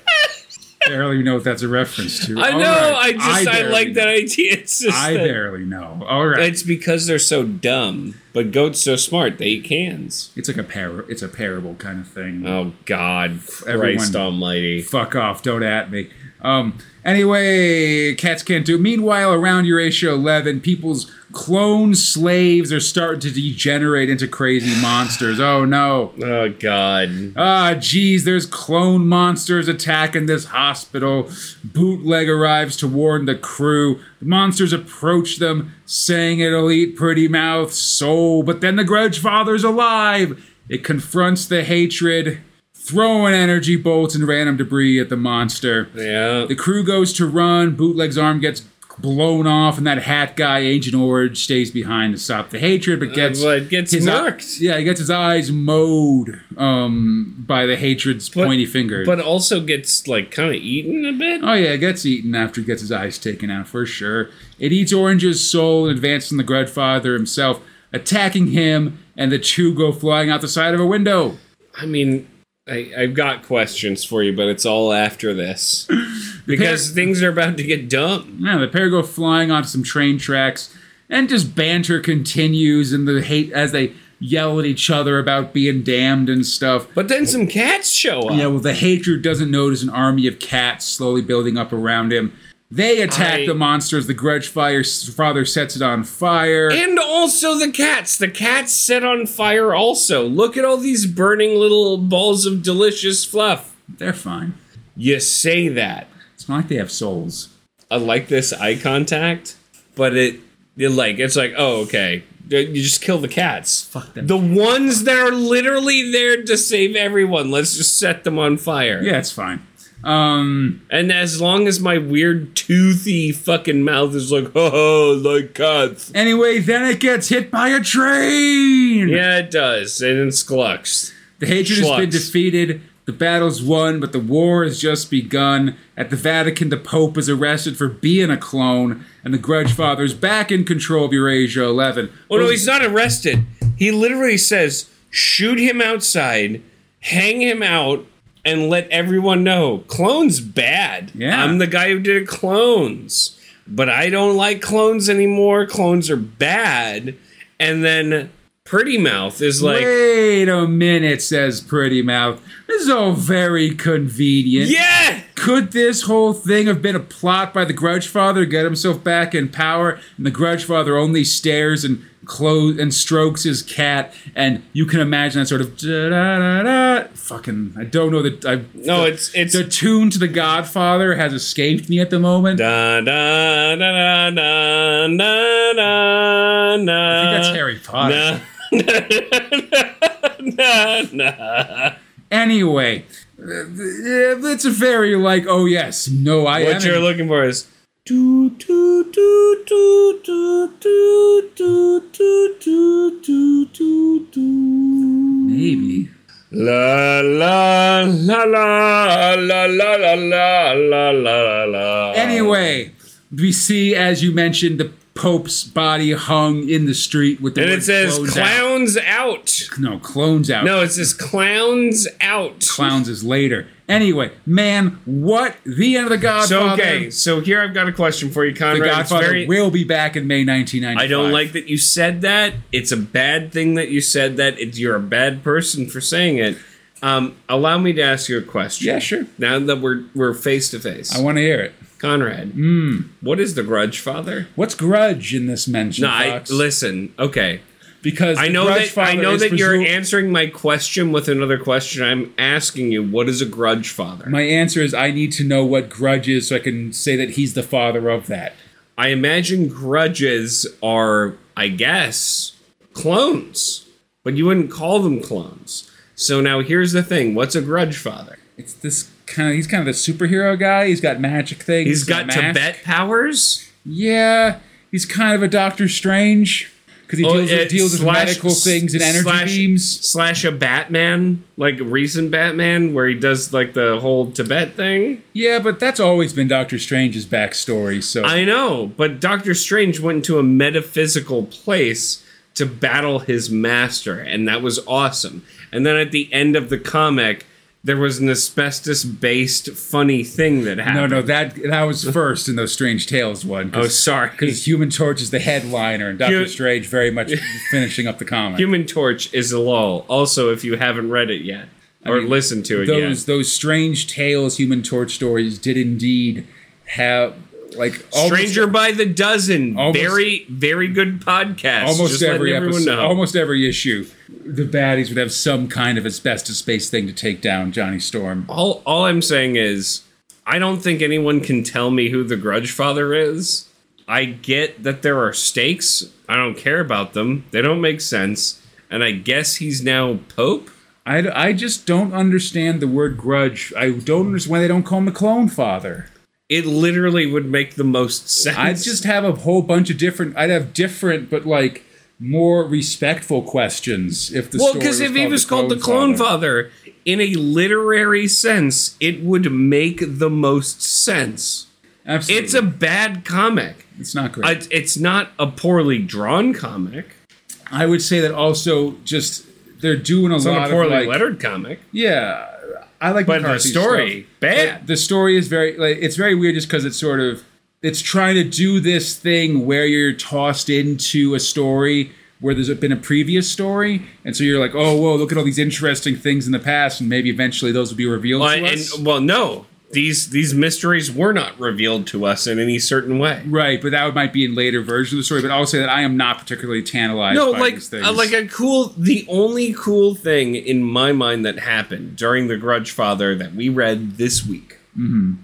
I barely know what that's a reference to. I All know. right. I just I, barely like that idea. It's just I that- barely know. All right. It's because they're so dumb, but goats so smart. They eat cans. It's like a par- It's a parable kind of thing. Oh God, Everyone- Christ Almighty! Fuck off! Don't at me. Um. Anyway, cats can't do. Meanwhile, around Eurasia 11, people's clone slaves are starting to degenerate into crazy monsters. Oh no. Oh God! Ah, geez, there's clone monsters attacking this hospital. Bootleg arrives to warn the crew. The monsters approach them, saying it'll eat Pretty Mouth's soul, but then the Grudge Father's alive. It confronts the hatred, throwing energy bolts and random debris at the monster. Yeah, The crew goes to run. Bootleg's arm gets blown off, and that hat guy, Agent Orange, stays behind to stop the hatred, but gets but gets his eye- yeah, he gets his eyes mowed um, by the hatred's But- pointy finger. but also gets like kind of eaten a bit. oh yeah, it gets eaten after he gets his eyes taken out for sure. It eats Orange's soul and advances on the Grudge Father himself, attacking him, and the two go flying out the side of a window. I mean, I, I've got questions for you, but it's all after this because things are about to get dumb. Yeah, the pair go flying onto some train tracks, and just banter continues, and the hate as they yell at each other about being damned and stuff. But then some cats show up. Yeah, well, the hatred doesn't notice an army of cats slowly building up around him. They attack I- the monsters. The grudge fire father sets it on fire. And also the cats. The cats set on fire also. Look at all these burning little balls of delicious fluff. They're fine. You say that. It's not like they have souls. I like this eye contact, but it, it like it's like, oh, okay. You just kill the cats. Fuck them. The ones that are literally there to save everyone. Let's just set them on fire. Yeah, it's fine. Um, And as long as my weird toothy fucking mouth is like, oh, like cats. anyway, then it gets hit by a train. Yeah, it does. And it's Glux. The hatred has been defeated. The battle's won, but the war has just begun. At the Vatican, the Pope is arrested for being a clone, and the Grudge Father's back in control of Eurasia 11. Oh no, he's not arrested. He literally says, shoot him outside, hang him out, and let everyone know. Clones bad. Yeah. I'm the guy who did clones. But I don't like clones anymore. Clones are bad. And then Pretty Mouth is like, Wait a minute, says Pretty Mouth. This is all very convenient. yeah, Could this whole thing have been a plot by the Grudge Father to get himself back in power? And the Grudge Father only stares and clothes and strokes his cat, and you can imagine that sort of da, da, da, fucking. I don't know that. I no, the, it's it's a tune to The Godfather has escaped me at the moment. Da da da da da da da. da. I think that's Harry Potter. Nah, nah, nah, anyway, uh, it's a very like, oh yes, no, I. What you're looking for is do do do do do do do do do do do do. maybe. La la la la la la la la la la la. Anyway, we see, as you mentioned, the Pope's body hung in the street with the and it says clowns out. Out. No, clones out. No, it says clowns out. clowns is later. Anyway, man, what the end of the Godfather? So okay, so here I've got a question for you, Conrad. It's Godfather very- will be back in May 1995. I don't like that you said that. It's a bad thing that you said that. It's, you're a bad person for saying it. Um, allow me to ask you a question. Yeah, sure. Now that we're we're face to face, I want to hear it. Conrad. Hmm. What is the Grudge Father? What's grudge in this mention? No, I listen. Okay, because I know that I know that you're answering my question with another question. I'm asking you, what is a Grudge Father? My answer is I need to know what grudge is so I can say that he's the father of that. I imagine grudges are, I guess, clones, but you wouldn't call them clones. So now here's the thing: what's a Grudge Father? It's this kind of he's kind of the superhero guy. He's got magic things. He's got. Tibet powers. Yeah, he's kind of a Doctor Strange because he deals, uh, with, deals with medical things and energy slash, beams. Slash a Batman, like recent Batman, where he does like the whole Tibet thing. Yeah, but that's always been Doctor Strange's backstory. So I know, but Doctor Strange went to a metaphysical place to battle his master, and that was awesome. And then at the end of the comic, there was an asbestos-based funny thing that happened. no, no, that that was first in those Strange Tales one. Oh, sorry. Because Human Torch is the headliner, and Doctor Strange very much finishing up the comic. Human Torch is a lull. Also, if you haven't read it yet or mean, listened to it those yet, those Strange Tales Human Torch stories did indeed have like Stranger by the Dozen, Almost- very very good podcast. almost every episode, know. almost every issue, the baddies would have some kind of asbestos-based thing to take down Johnny Storm. all all I'm saying is I don't think anyone can tell me who the Grudge Father is. I get that there are stakes. I don't care about them. They don't make sense. And I guess he's now Pope. I, I just don't understand the word grudge. I don't understand why they don't call him the Clone Father. It literally would make the most sense. I'd just have a whole bunch of different. I'd have different, but like more respectful questions if the well, because if he was called the Clone Father, in a literary sense, it would make the most sense. Absolutely, It's a bad comic. it's not great. It's- not a poorly drawn comic. I would say that also just they're doing a It's lot a poorly of like lettered comic. yeah. I like But the story, stuff. bad. But the story is very like it's very weird just because it's sort of it's trying to do this thing where you're tossed into a story where there's been a previous story, and so you're like, oh, whoa, look at all these interesting things in the past, and maybe eventually those will be revealed Well, to and us. well, no, these these mysteries were not revealed to us in any certain way. Right, but that might be in later versions of the story. But I'll say that I am not particularly tantalized. No, by like these things. uh, like a cool. The only cool thing in my mind that happened during the Grudge Father that we read this week Mm-hmm.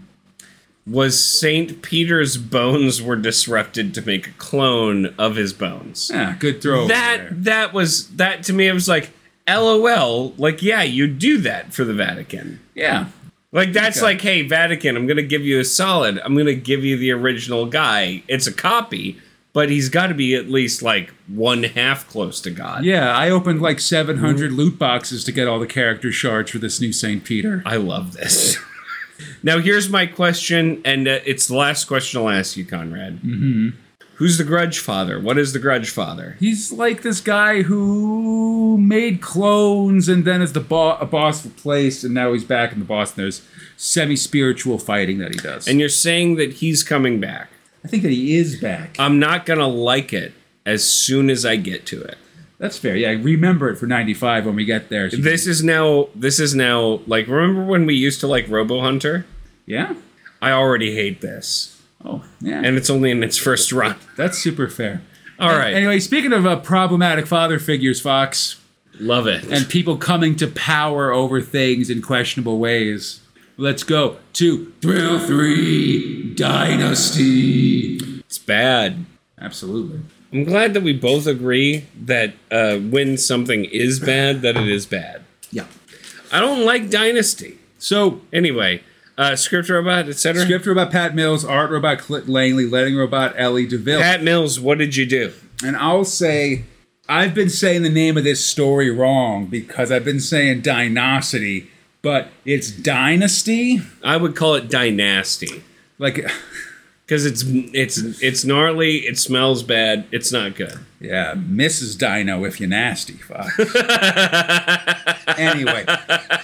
was Saint Peter's bones were disrupted to make a clone of his bones. yeah, good throw. that that was that to me. It was like, lol. Like, yeah, you do that for the Vatican. yeah, Like that's Okay. like, hey, Vatican, I'm gonna give you a solid. I'm gonna give you the original guy. It's a copy, but he's got to be at least like one half close to God. yeah. I opened like 700 loot boxes to get all the character shards for this new Saint Peter. I love this. now here's my question, and uh, it's the last question I'll ask you, Conrad. Mm-hmm. Who's the Grudge Father? What is the Grudge Father? He's like this guy who made clones and then is the bo- a boss replaced, and now he's back in the boss. And there's semi-spiritual fighting that he does. And you're saying that he's coming back. I think that he is back. I'm not gonna like it as soon as I get to it. That's fair. Yeah, I remember it for '95 when we get there. so This is now. This is now like. Remember when we used to like Robo Hunter? yeah. I already hate this, Oh, yeah. and it's only in its first run. that's super fair. All right, Anyway, speaking of uh, problematic father figures, Fox, love it. and people coming to power over things in questionable ways. Let's go to Thrill 3 Dinosty. it's bad. Absolutely. I'm glad that we both agree that uh, when something is bad, that it is bad. Yeah. I don't like Dinosty. So, Anyway, uh, script robot, etc. script robot Pat Mills, art robot Clint Langley, letting robot Ellie De Ville. Pat Mills, what did you do? And I'll say, I've been saying the name of this story wrong because I've been saying Dynasty, but it's Dinosty. I would call it Dynasty Like, because it's it's it's gnarly. It smells bad. It's not good. yeah, Mrs. Dino if you're nasty. Fuck. anyway,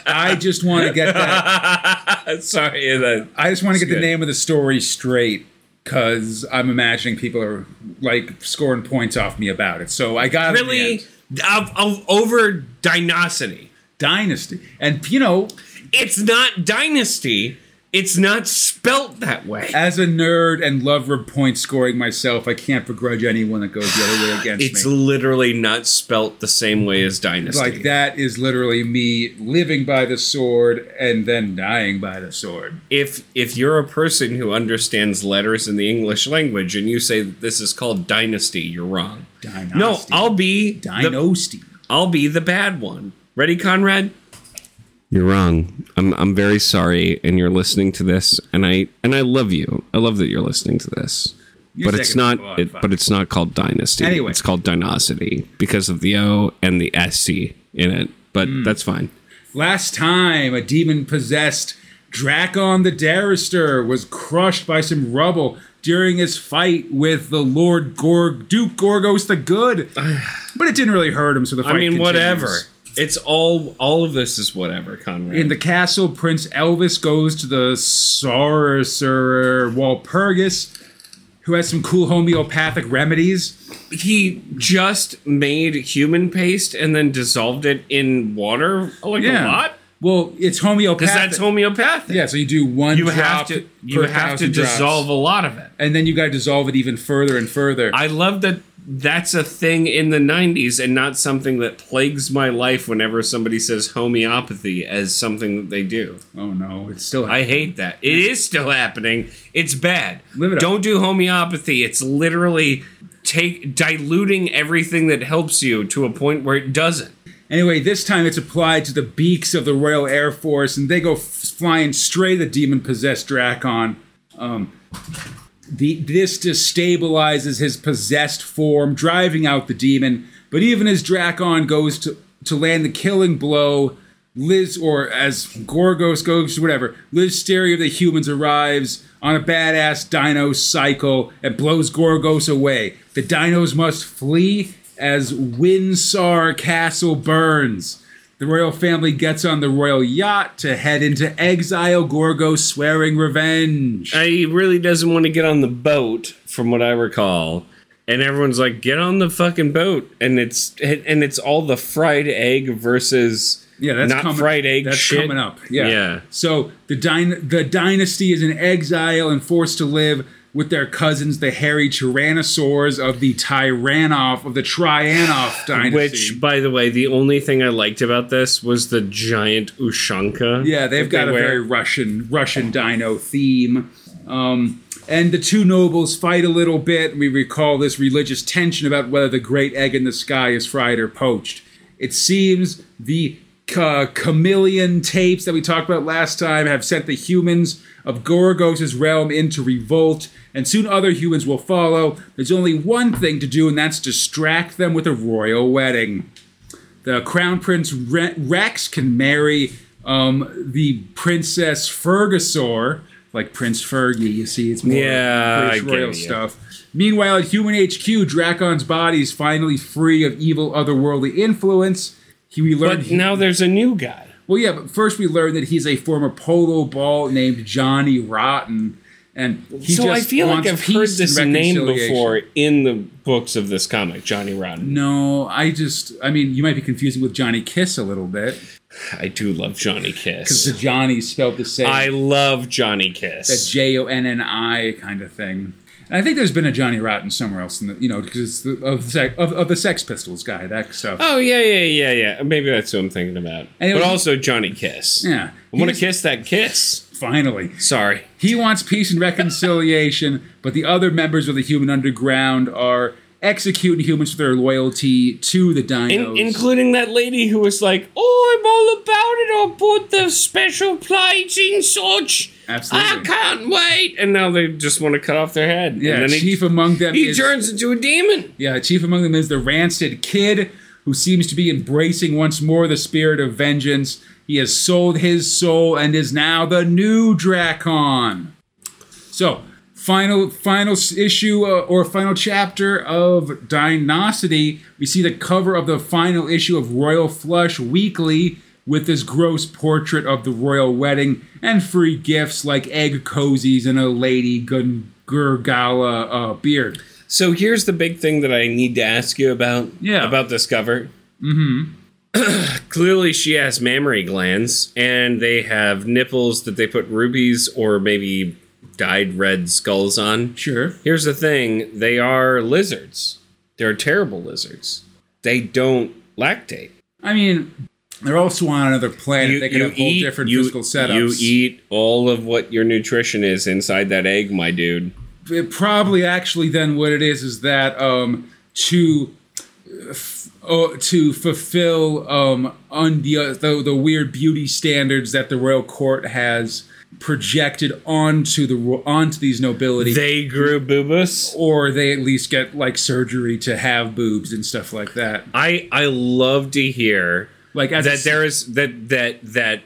I just want to get that. Sorry, that I just want to get the name of the story straight because I'm imagining people are like scoring points off me about it. So I got it in the really of, of, over Dynasty. Dynasty, and you know, It's not Dynasty. It's not spelt that way. as a nerd and lover of point scoring myself, I can't begrudge anyone that goes the other way against It's me. It's literally not spelt the same way as Dynasty. Like that is literally me living by the sword and then dying by the sword. if if you're a person who understands letters in the English language and you say that this is called Dynasty, you're wrong. Dynasty. No, I'll be the, Dynasty. I'll be the bad one. Ready, Conrad? You're wrong. I'm I'm very sorry, and you're listening to this, and I and I love you. I love that you're listening to this. You're but it's not. It, but it's not called Dynasty. Anyway. it's called Dinosty because of the O and the SC in it. But Hmm. that's fine. Last time, a demon possessed Drakon the Darister was crushed by some rubble during his fight with the Lord Gorg Duke Gorgos the Good. but it didn't really hurt him, so the fight I mean, continues. whatever. It's all. All of this is whatever, Conrad. In the castle, Prince Elvis goes to the sorcerer Walpurgis, who has some cool homeopathic remedies. he just made human paste and then dissolved it in water like a lot Well, it's homeopathic. because that's homeopathic. Yeah, so you do one you have to you have to thousand drops. dissolve a lot of it. and then you got to dissolve it even further and further. I love that that's a thing in the 90s and not something that plagues my life whenever somebody says homeopathy as something that they do. oh no, it's still. happening. I hate that. It is still happening. It's bad. Live it. Don't do homeopathy. It's literally take diluting everything that helps you to a point where it doesn't. Anyway, this time it's applied to the beaks of the Royal Air Force, and they go f- flying straight the demon possessed Drakon. Um, the, this destabilizes his possessed form, driving out the demon. But even as Drakon goes to, to land the killing blow, Liz, or as Gorgos goes, whatever, Liz Stereo of the humans arrives on a badass dino cycle and blows Gorgos away. The dinos must flee as Windsor Castle burns. The royal family gets on the royal yacht to head into exile, Gorgo swearing revenge. Uh, He really doesn't want to get on the boat, from what I recall. And everyone's like, "Get on the fucking boat!" And it's and it's all the fried egg versus Yeah, that's not coming, fried egg. That's shit. coming up. Yeah. Yeah. So the dyn- the dynasty is in exile and forced to live with their cousins, the hairy tyrannosaurs of the Tyrannoff of the Trianoff dynasty. Which, by the way, the only thing I liked about this was the giant Ushanka. yeah, they've got they a wear. very Russian Russian dino theme. Um, and the two nobles fight a little bit. We recall this religious tension about whether the great egg in the sky is fried or poached. It seems the uh, chameleon tapes that we talked about last time have sent the humans of Gorgos' realm into revolt, and soon other humans will follow. There's only one thing to do, and that's distract them with a royal wedding. The Crown Prince Rex can marry um, the Princess Fergusaur, like Prince Fergie. You see, it's more Yeah, British royal it, yeah. stuff. Meanwhile, at Human HQ, Dracon's body is finally free of evil otherworldly influence. He we learn But now there's a new guy. Well, yeah, but first we learn that he's a former polo ball named Johnny Rotten. and he so I feel like I've heard this name before in the books of this comic, Johnny Rotten. No, I just, I mean, you might be confusing with Johnny Kiss a little bit I do love Johnny Kiss because the Johnny spelled the same. I love Johnny Kiss. that J O N N I kind of thing. And I think there's been a Johnny Rotten somewhere else in the, you know, because it's the, of, the Sex- of, of the Sex Pistols guy, that stuff. Oh yeah, yeah, yeah, yeah. Maybe that's who I'm thinking about. And but was- also Johnny Kiss. Yeah. I want to kiss that kiss. Finally. Sorry. He wants peace and reconciliation, but the other members of the human underground are executing humans for their loyalty to the In, dinos. including that lady who was like, "Oh, I'm all about it. I'll put the special plates in such. Absolutely. I can't wait." And now they just want to cut off their head. yeah, and then chief he, among them he is turns into a demon. yeah, chief among them is the rancid kid who seems to be embracing once more the spirit of vengeance. He has sold his soul and is now the new Dracon. So, final final issue uh, or final chapter of Dinosty. We see the cover of the final issue of Royal Flush Weekly with this gross portrait of the royal wedding and free gifts like egg cozies and a lady Gurgala uh, beard. So here's the big thing that I need to ask you about. Yeah. About this cover. Mm-hmm. Clearly, she has mammary glands, and they have nipples that they put rubies or maybe dyed red skulls on. Sure. Here's the thing: they are lizards. They're terrible lizards. They don't lactate. I mean, they're also on another planet. they could have whole different you- physical setups. You eat all of what your nutrition is inside that egg, my dude. it probably actually then what it is is that um to f- uh, to fulfill um on the, uh, the the weird beauty standards that the royal court has projected onto the onto these nobility They grew boobas. or they at least get like surgery to have boobs and stuff like that I I love to hear like as that there is that that that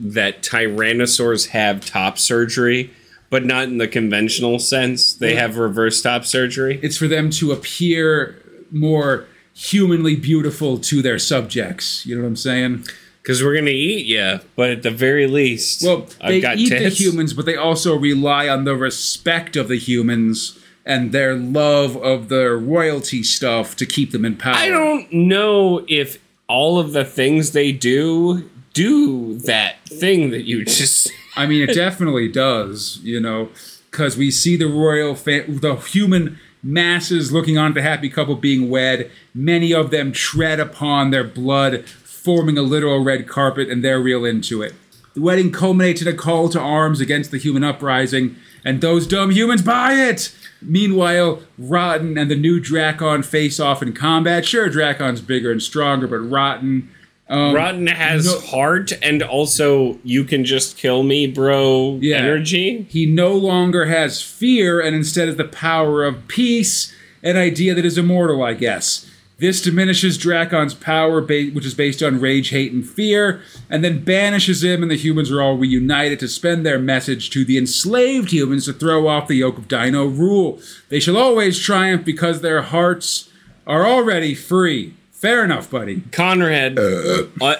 that tyrannosaurs have top surgery, but not in the conventional sense. They have reverse top surgery. it's for them to appear more humanly beautiful to their subjects you know what i'm saying Because we're gonna eat you, but at the very least, Well, they I've got eat tits. the humans, but they also rely on the respect of the humans and their love of the royalty stuff to keep them in power. I don't know if all of the things they do do that thing that you just. I mean, it definitely does, you know, because we see the royal, fa- the human masses looking on at the happy couple being wed. Many of them tread upon their blood, forming a literal red carpet, and they're real into it. The wedding culminates in a call to arms against the human uprising, and those dumb humans buy it! Meanwhile, Rotten and the new Dracon face off in combat. Sure, Dracon's bigger and stronger, but Rotten. Um, Rotten has no- heart and also you can just kill me, bro. Yeah. Energy. He no longer has fear and instead has the power of peace, an idea that is immortal, I guess. This diminishes Dracon's power, ba- which is based on rage, hate, and fear, and then banishes him, and the humans are all reunited to spend their message to the enslaved humans to throw off the yoke of Dino rule. They shall always triumph because their hearts are already free. Fair enough, buddy. Conrad, uh,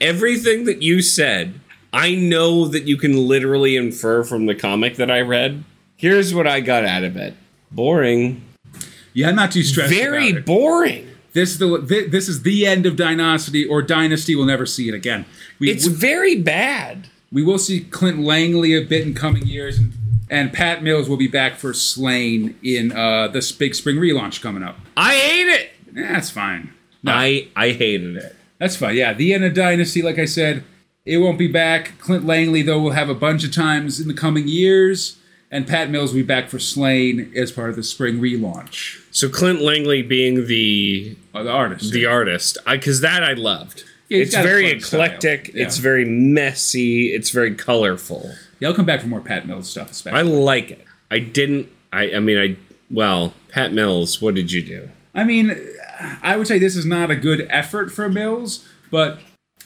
everything that you said, I know that you can literally infer from the comic that I read. Here's what I got out of it boring. Yeah, I'm not too stressed. Very boring. This is the this is the end of Dynasty, or Dynasty. We'll never see it again. We, It's very bad. we will see Clint Langley a bit in coming years, and, and Pat Mills will be back for Sláine in uh, this big spring relaunch coming up. I hate it. Eh, that's fine. No, I I hated it. that's fine. Yeah, the end of Dinosty, like I said, it won't be back. Clint Langley, though, will have a bunch of times in the coming years, and Pat Mills will be back for Sláine as part of the spring relaunch. So Clint Langley being the Uh, the artist. the artist, because that I loved. Yeah, it's very eclectic. Yeah. It's very messy. It's very colorful. yeah, I'll come back for more Pat Mills stuff, especially. I like it. I didn't. I. I mean, I. Well, Pat Mills, what did you do? I mean, I would say this is not a good effort for Mills, but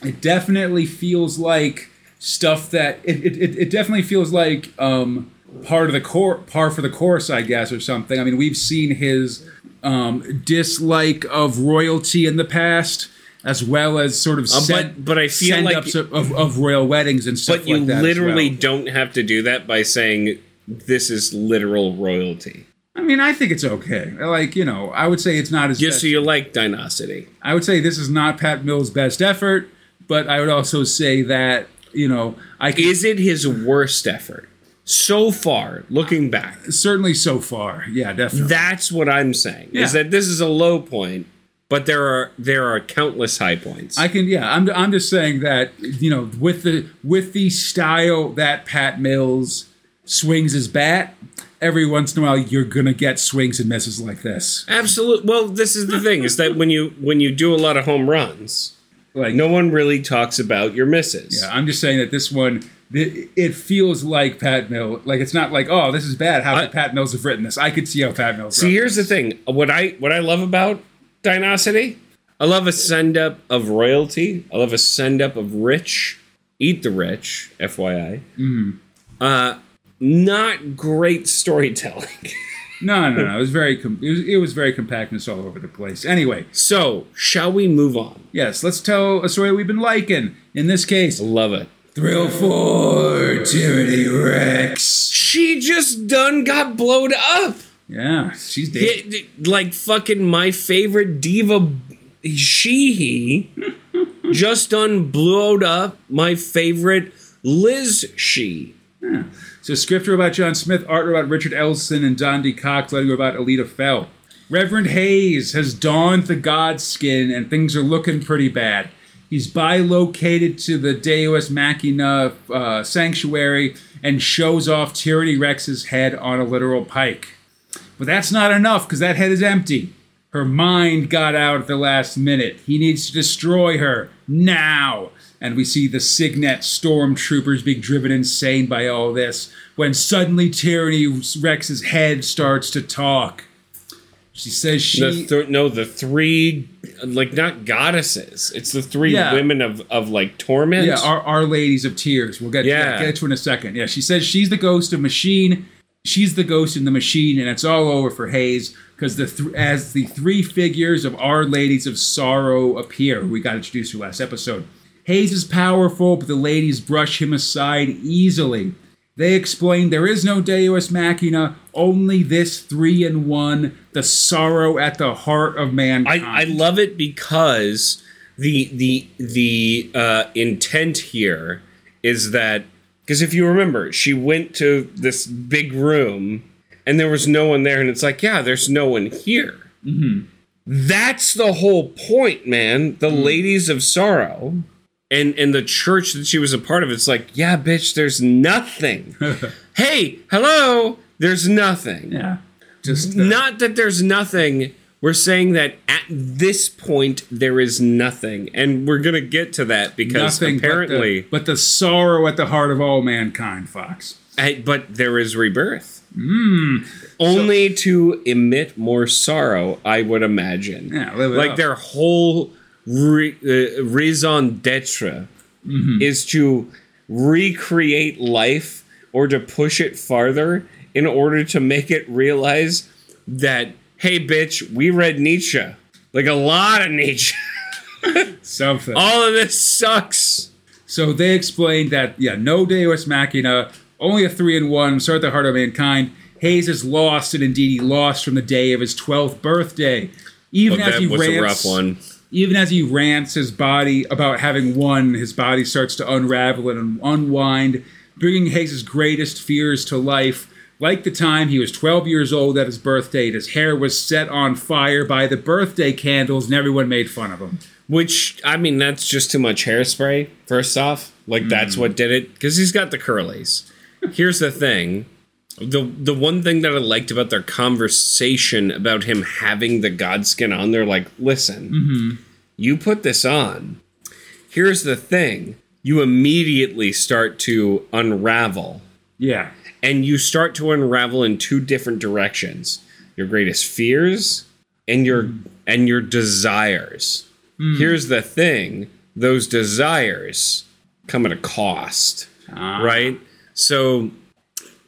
it definitely feels like stuff that it, it, it- it definitely feels like um, part of the core par for the course, I guess, or something. I mean, we've seen his um, dislike of royalty in the past, as well as sort of Uh, but- send, but I feel send like- ups of, of, of royal weddings and stuff But you like literally well. don't have to do that by saying this is literal royalty. I mean, I think it's okay. Like you know, I would say it's not as. Just best- so you like Dinosty. I would say this is not Pat Mills' best effort, but I would also say that you know I can, Is it his worst effort so far? Looking back, certainly so far. Yeah, definitely. that's what I'm saying. Is that this is a low point, but there are there are countless high points. I can yeah, I'm I'm just saying that you know with the with the style that Pat Mills swings his bat, every once in a while you're gonna get swings and misses like this. Absolutely. Well, this is the thing: is that when you when you do a lot of home runs, Like no one really talks about your misses. yeah, I'm just saying that this one it, feels like Pat Mills. Like it's not like oh this is bad. How I- could Pat Mills have written this? I could see how Pat Mills. See, here's the thing: what I what I love about Dinosty, I love a send up of royalty. I love a send up of rich. Eat the rich, FYI. Mm-hmm. Uh, not great storytelling. No, no, no. It was very com- it was, it was very compactness all over the place. Anyway, so, shall we move on? yes, let's tell a story we've been liking. In this case, Love it. Thrill for Tyranny Rex. She just done got blowed up. Yeah, she's dead. It- like fucking my favorite diva, she just done blowed up my favorite Liz she. So script wrote about John Smith, art about Richard Elson and Dondie Cox, letter about Elitta Fell. Reverend Hayes has donned the god skin and things are looking pretty bad. He's bilocated to the Deus Machina uh, sanctuary and shows off Tyranny Rex's head on a literal pike. But that's not enough because that head is empty. Her mind got out at the last minute. He needs to destroy her now. And we see the Signet stormtroopers being driven insane by all this when suddenly Tyranny Rex's head starts to talk. She says she. The th- no, the three like not goddesses. It's the three Yeah. women of of like torment. Yeah, our, our Ladies of Tears. We'll get Yeah. get to in a second. Yeah, she says she's the ghost of Machine. She's the ghost in the machine, and it's all over for Hayes because the th- as the three figures of Our Ladies of Sorrow appear, we got introduced to last episode. Hayes is powerful, but the ladies brush him aside easily. They explain there is no Deus Machina, only this three in one, the sorrow at the heart of mankind. I, I love it because the the the uh, intent here is that because if you remember, she went to this big room and there was no one there, and it's like, yeah, there's no one here. That's the whole point, man. The ladies of sorrow. And, and the church that she was a part of, it's like, yeah, bitch, there's nothing. hey, hello, there's nothing. yeah, just uh, Not that there's nothing. We're saying that at this point there is nothing, and we're gonna get to that because nothing but the- apparently, but the, sorrow at the heart of all mankind, Fox. I- but there is rebirth. Only to emit more sorrow, I would imagine. Yeah, like their whole re- uh, raison d'être Mm-hmm. is to recreate life or to push it farther in order to make it realize that hey bitch we read nietzsche like a lot of nietzsche Something. all of this sucks So they explained that yeah, no Deus Machina, only a three in one. Start at the heart of mankind. Hayes is lost, and indeed he lost from the day of his twelfth birthday. Even Well, as that he was a rants, rough one even as he rants his body about having won, his body starts to unravel and unwind, bringing Hayes' greatest fears to life. Like the time he was 12 years old at his birthday, and his hair was set on fire by the birthday candles, and everyone made fun of him. which i mean that's just too much hairspray first off like that's mm-hmm. what did it because he's got the curlies here's the thing the the one thing that I liked about their conversation about him having the god skin on, they're like, listen, mm-hmm. you put this on. Here's the thing. You immediately start to unravel. Yeah. And you start to unravel in two different directions. Your greatest fears and your mm. and your desires. Mm. Here's the thing. Those desires come at a cost Ah. right? So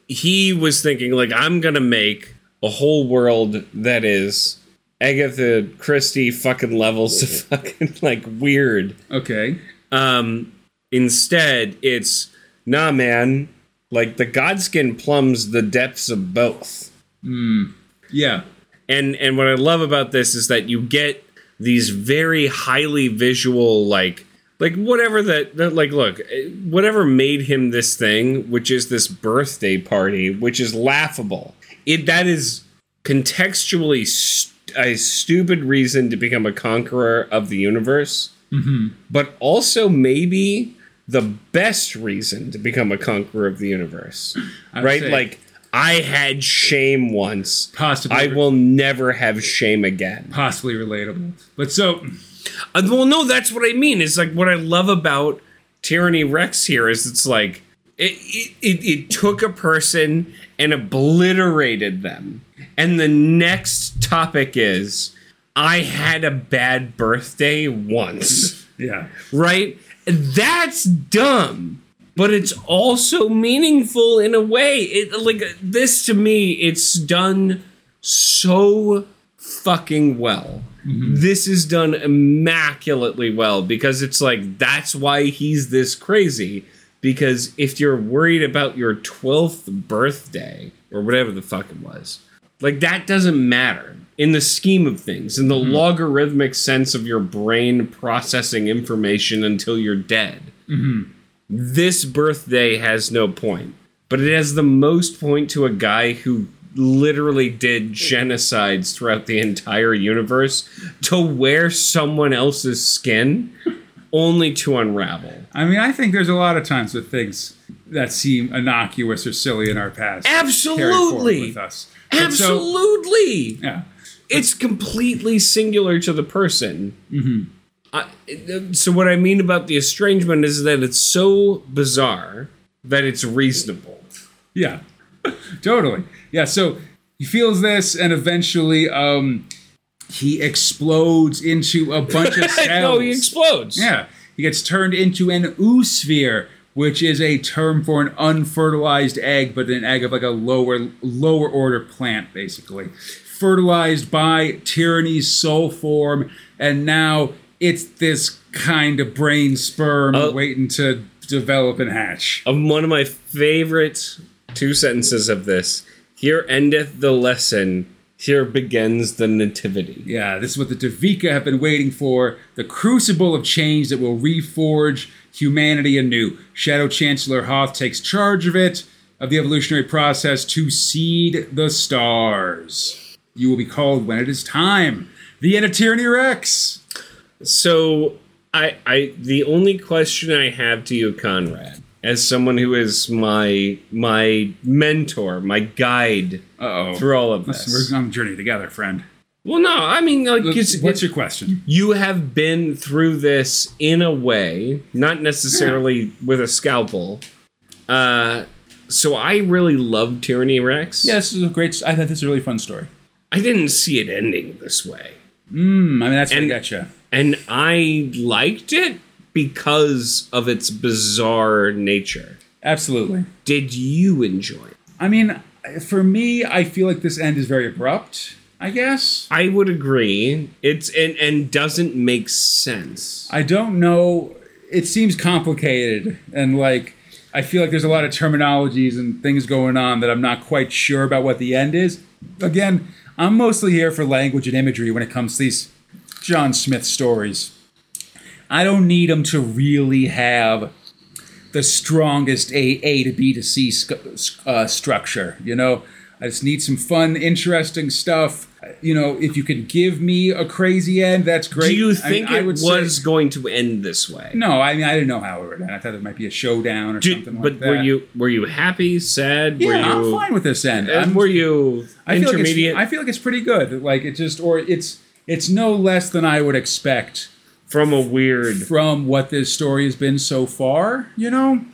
he was thinking like I'm to make a whole world that is Agatha Christie fucking levels of fucking like weird. Okay. Um, instead, it's nah, man. Like the Godskin plumbs the depths of both. Yeah. And and what I love about this is that you get these very highly visual like like whatever that, that like look eh, whatever made him this thing which is this birthday party which is laughable it that is contextually st- a stupid reason to become a conqueror of the universe but also maybe the best reason to become a conqueror of the universe right say- like i had shame once Possibly. i will never have shame again Possibly relatable. But so, uh, well, no, that's what I mean. It's like what I love about Tyranny Rex here is it's like it, it, it, it took a person and obliterated them. And the next topic is I had a bad birthday once, yeah. right? That's dumb. But it's also meaningful in a way. It like this to me, it's done so fucking well. Mm-hmm. This is done immaculately well because it's like that's why he's this crazy. Because if you're worried about your 12th birthday or whatever the fuck it was, like that doesn't matter in the scheme of things, in the mm-hmm. logarithmic sense of your brain processing information until you're dead. Mm-hmm. This birthday has no point, but it has the most point to a guy who literally did genocides throughout the entire universe to wear someone else's skin only to unravel. I mean, I think there's a lot of times with things that seem innocuous or silly in our past. Absolutely. With us. But so- Absolutely. yeah. it's completely singular to the person. Mm-hmm. I, so what I mean about the estrangement is that it's so bizarre that it's reasonable. Yeah, totally. Yeah, so he feels this, and eventually, um, he explodes into a bunch of cells. no, he explodes. Yeah, he gets turned into an oosphere, which is a term for an unfertilized egg, but an egg of like a lower lower order plant, basically. Fertilized by tyranny's soul form, and now it's this kind of brain sperm Oh. waiting to develop and hatch. Of one of my favorite two sentences of this. Here endeth the lesson. Here begins the nativity. Yeah, this is what the Davika have been waiting for the crucible of change that will reforge humanity anew. Shadow Chancellor Hoth takes charge of it, of the evolutionary process, to seed the stars. You will be called when it is time. The end of Tyranny Rex. So I I the only question I have to you, Conrad, as someone who is my my mentor, my guide Uh oh. through all of this. We're on a journey together, friend. Well, no, I mean, like, it's, What's it's- your question? you have been through this in a way, not necessarily with a scalpel. Uh, so I really love Tyranny Rex. Yeah, this is a great. I thought this is a really fun story. I didn't see it ending this way. Hmm, I mean, that's what And- gotcha. And I liked it because of its bizarre nature. Absolutely. Did you enjoy it? I mean, for me, I feel like this end is very abrupt. I guess. I would agree. It's and, and doesn't make sense. I don't know. It seems complicated, and like I feel like there's a lot of terminologies and things going on that I'm not quite sure about what the end is. Again, I'm mostly here for language and imagery when it comes to these John Smith stories. I don't need them to really have the strongest A A to B to C uh, structure. You know, I just need some fun, interesting stuff. You know, if you can give me a crazy end, that's great. Do you I mean, think I it would say- was going to end this way? no, I mean I didn't know how it would end. I thought it might be a showdown or Do- something but like that. were you were you happy, sad? Yeah, were I'm fine with this end. and I'm, were you I feel intermediate Like I feel like it's pretty good. Like it just, or it's it's no less than I would expect from a weird? from what this story has been so far. You know,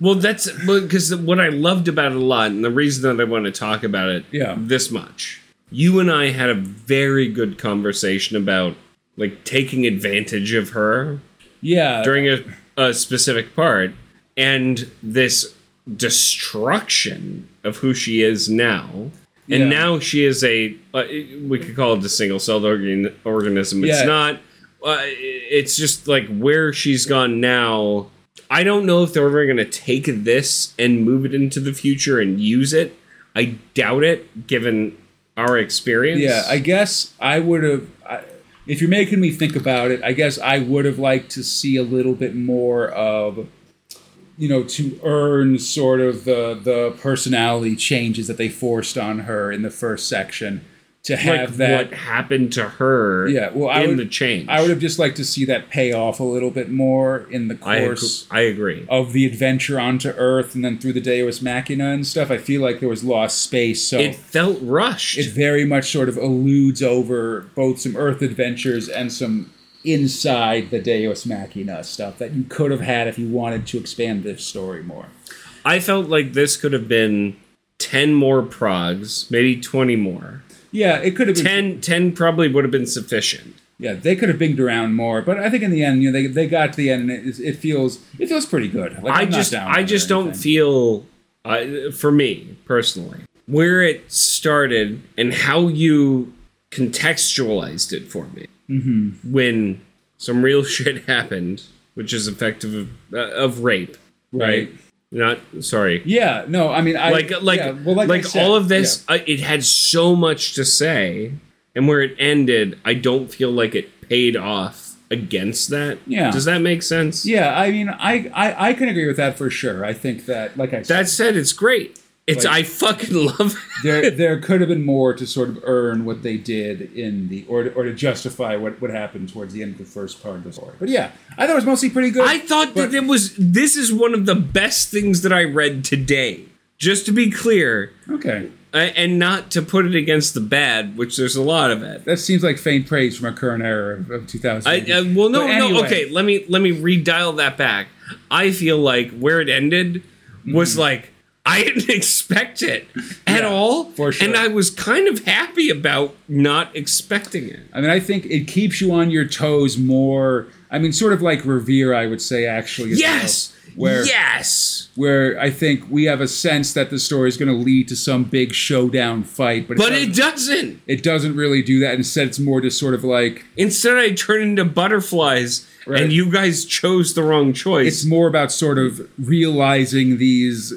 Well, that's because what I loved about it a lot, and the reason that I want to talk about it Yeah. this much. You and I had a very good conversation about like taking advantage of her yeah. during a, a specific part, and this destruction of who she is now and Yeah. now she is a. Uh, we could call it a single-celled organ, organism. It's Yeah. not. Uh, it's just like where she's gone now. I don't know if they're ever going to take this and move it into the future and use it. I doubt it, given our experience. Yeah, I guess I would have. If you're making me think about it, I guess I would have liked to see a little bit more of, you know, to earn sort of the the personality changes that they forced on her in the first section. To like have that, what happened to her. Yeah, well, I in would- the change. I would have just liked to see that pay off a little bit more in the I, course agree, I agree. of the adventure onto Earth and then through the Deus Machina and stuff. I feel like there was lost space, so It felt rushed. it very much sort of eludes over both some Earth adventures and some inside the Deus Machina stuff that you could have had if you wanted to expand this story more. I felt like this could have been 10 more progs, maybe 20 more. Yeah, it could have been. 10, 10 probably would have been sufficient. Yeah, they could have binged around more, but I think in the end, you know, they, they got to the end, and it, it feels it feels pretty good. Like, I just I just don't feel uh, for me personally where it started and how you contextualized it for me Mm-hmm. when some real shit happened, which is effective of, uh, of rape, right? Right. Not sorry. Yeah, no, I mean, I like like yeah, well, like, I like said, all of this yeah. uh, it had so much to say and where it ended i don't feel like it paid off against that Yeah. does that make sense Yeah, I mean, I, I I can agree with that for sure. I think that, like I said, that said it's great it's Like- i fucking love there there could have been more to sort of earn what they did in the or to, or to justify what what happened towards the end of the first part of the story. But yeah, I thought it was mostly pretty good. i thought but- that it was this is one of the best things that i read today just to be clear okay. uh, and not to put it against the bad which there's a lot of it That seems like faint praise from a current era of, of 2000. I, uh, well, no, But no. Okay, let me let me redial that back. I feel like where it ended was like I didn't expect it at. Yeah, all, for sure. and I was kind of happy about not expecting it. I mean, I think it keeps you on your toes more. I mean, sort of like Revere, I would say, actually. as well, Yes, where yes, where I think we have a sense that the story is going to lead to some big showdown fight, but, but it, it doesn't, doesn't. it doesn't really do that. Instead, it's more just sort of like Instead, I turn into butterflies, Right. and you guys chose the wrong choice. it's more about sort of realizing these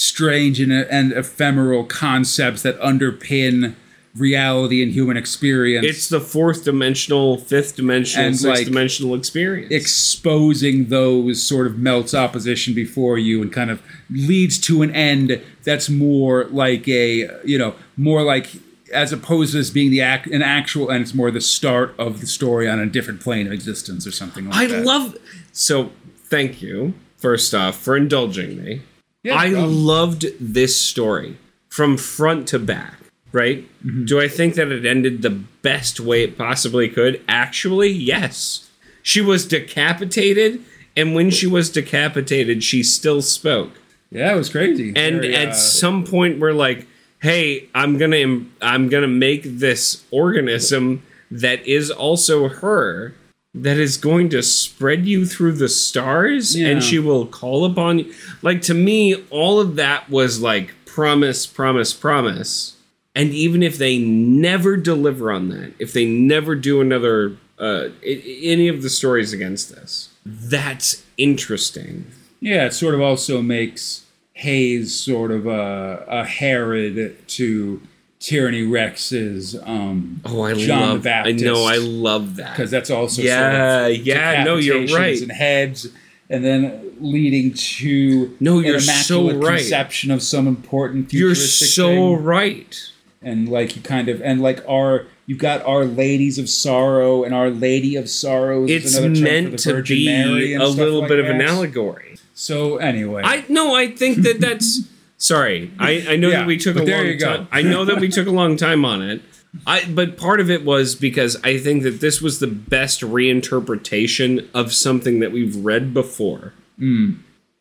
strange and, and ephemeral concepts that underpin reality and human experience. It's the fourth dimensional, fifth dimensional, And, sixth like, dimensional experience. exposing those sort of melts opposition before you and kind of leads to an end that's more like a you know more like as opposed to this being the act, an actual and it's more the start of the story on a different plane of existence or something like I that. I love. So, thank you first off for indulging me. Yeah, I problem. loved this story from front to back. Right? Mm-hmm. Do I think that it ended the best way it possibly could? Actually, yes. She was decapitated, and when she was decapitated, she still spoke. yeah it was crazy And Very, at uh, some point, we're like, "Hey, I'm gonna, im- I'm gonna make this organism that is also her." That is going to spread you through the stars, Yeah. and she will call upon you. Like to me, all of that was like promise, promise, promise. And even if they never deliver on that, if they never do another uh, any of the stories against this, that's interesting. yeah it sort of also makes Hayes sort of a, a Herod to Tyranny Rex's um Oh, I John love. the I know. I love that. because that's also Yeah, sort of yeah, no, you're right. and heads and then leading to No, you're so right. conception of some important You're so thing. right. and like you kind of and like our you've got our ladies of sorrow and our lady of sorrows It's another term for meant to Virgin be Mary and a little like bit of an allegory. so anyway I no, I think that that's sorry. I I know Yeah, that we took a there long you go. time. I know that we took a long time on it. I but part of it was because I think that this was the best reinterpretation of something that we've read before. Hmm.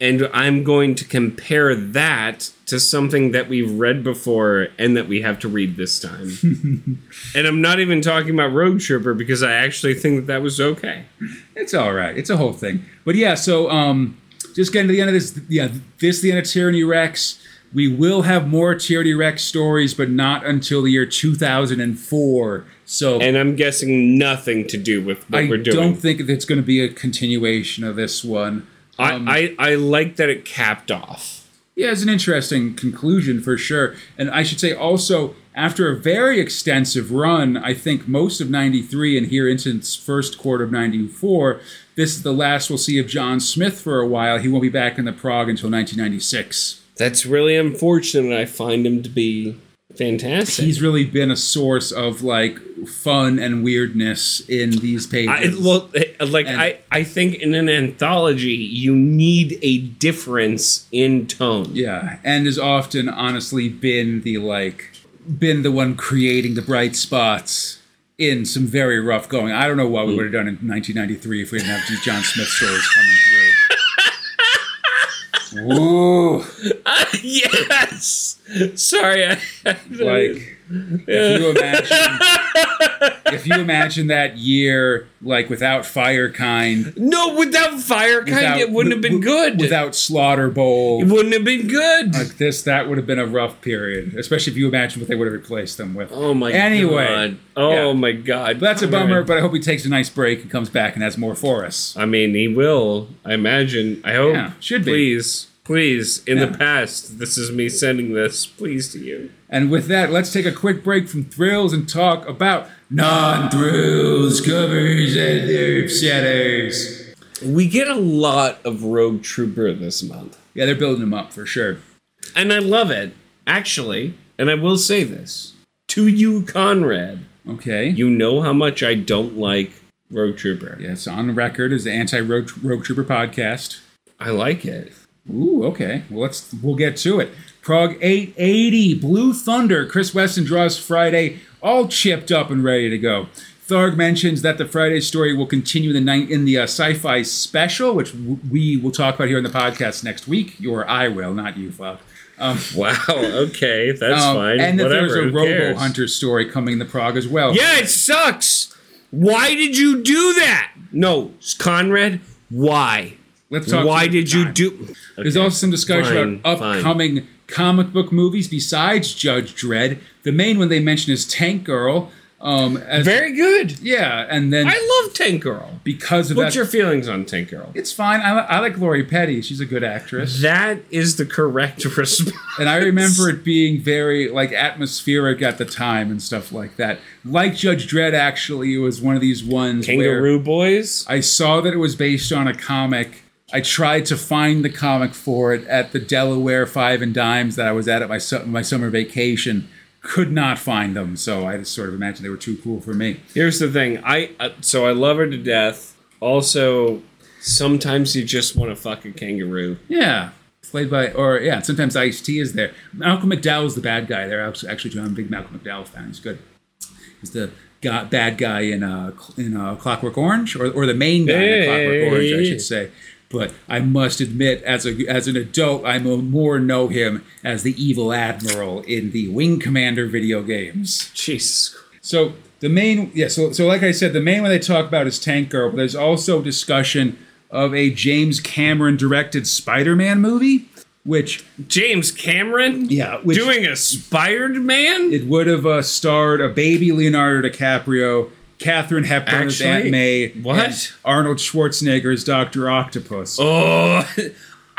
And I'm going to compare that to something that we've read before and that we have to read this time. and I'm not even talking about Rogue Trooper because I actually think that that was okay. It's all right. It's a whole thing. But yeah, so um, just getting to the end of this. Yeah, this the end of Tyranny Rex. we will have more Tyranny Rex stories, but not until the year 2004. So And I'm guessing nothing to do with what I we're doing. I don't think that it's going to be a continuation of this one. Um, I, I, I like that it capped off. Yeah, it's an interesting conclusion for sure. And I should say also, after a very extensive run, I think most of 93 and here into its first quarter of 94, this is the last we'll see of John Smith for a while. He won't be back in the Prog until 1996. That's really unfortunate. I find him to be fantastic. He's really been a source of like fun and weirdness in these I, pages. well, eh, like And- I, I think in an anthology you need a difference in tone. Yeah, and has often honestly been the like been the one creating the bright spots in some very rough going. I don't know what we mm. would have done in 1993 if we didn't have these John Smith stories coming through. Ooh, yes. Sorry, I, like if you imagine if you imagine that year like without Firekind, no, without fire kind, without, it wouldn't have been good. Without Slaughter Bowl, it wouldn't have been good. like this, that would have been a rough period, especially if you imagine what they would have replaced them with. oh my Anyway, god. Oh yeah. my god. But that's a bummer, but I hope he takes a nice break and comes back and has more for us. I mean, he will. I imagine. I hope. Yeah, should be. Please, please. In Yeah. the past, this is me sending this. Please to you. And with that, let's take a quick break from thrills and talk about non thrills, covers, and their upsetters. We get a lot of Rogue Trooper this month, Yeah, they're building them up for sure. and I love it. Actually, and I will say this to you, Conrad. Okay. You know how much I don't like Rogue Trooper. Yes, on record as the anti Rogue Rogue Trooper podcast. I like it. Ooh, okay. Well, let's we'll get to it. Prog 880, Blue Thunder. Chris Weston draws Friday, all chipped up and ready to go. Tharg mentions that the Friday story will continue the night in the uh, sci-fi special, which w- we will talk about here in the podcast next week. Or I will, not you, Fuck. Wow. Okay, that's Um, fine. and that Whatever. there's a Robo Hunter story coming to Prog as well. Yeah, it sucks. Why did you do that? No, Conrad. Why? Let's talk. Why did you time. do? There's also some discussion Fine, about fine. upcoming comic book movies besides Judge Dredd. The main one they mention is Tank Girl. Um, as, Very good. yeah, and then I love Tank Girl. because of What's that, your feelings on Tank Girl? it's fine. I, I like Lori Petty. She's a good actress, That is the correct response. and I remember it being very like atmospheric at the time and stuff like that. Like Judge Dredd, actually, it was one of these ones where Kangaroo Boys. I saw that it was based on a comic. I tried to find the comic for it at the Delaware Five and Dimes that I was at at my su- my summer vacation. Could not find them, so I just sort of imagined they were too cool for me. Here's the thing. I uh, so I love her to death. Also, sometimes you just want to fuck a kangaroo. Yeah, played by or yeah. Sometimes Ice T is there. Malcolm McDowell's the bad guy there. Actually, actually, too, I'm a big Malcolm McDowell fan. He's good. He's the guy, bad guy in uh, in uh, Clockwork Orange, or or the main guy in Clockwork Orange, I should say. But I must admit, as a as an adult, I mo- more know him as the evil admiral in the Wing Commander video games. Jesus. So the main, yeah. So so like I said, the main one they talk about is Tank Girl, but there's also discussion of a James Cameron directed Spider-Man movie, which James Cameron. Yeah, which- doing a Spired Man. it would have uh, starred a baby Leonardo DiCaprio, Katharine Hepburn as Aunt May, What? Arnold Schwarzenegger as Doctor Octopus. Oh,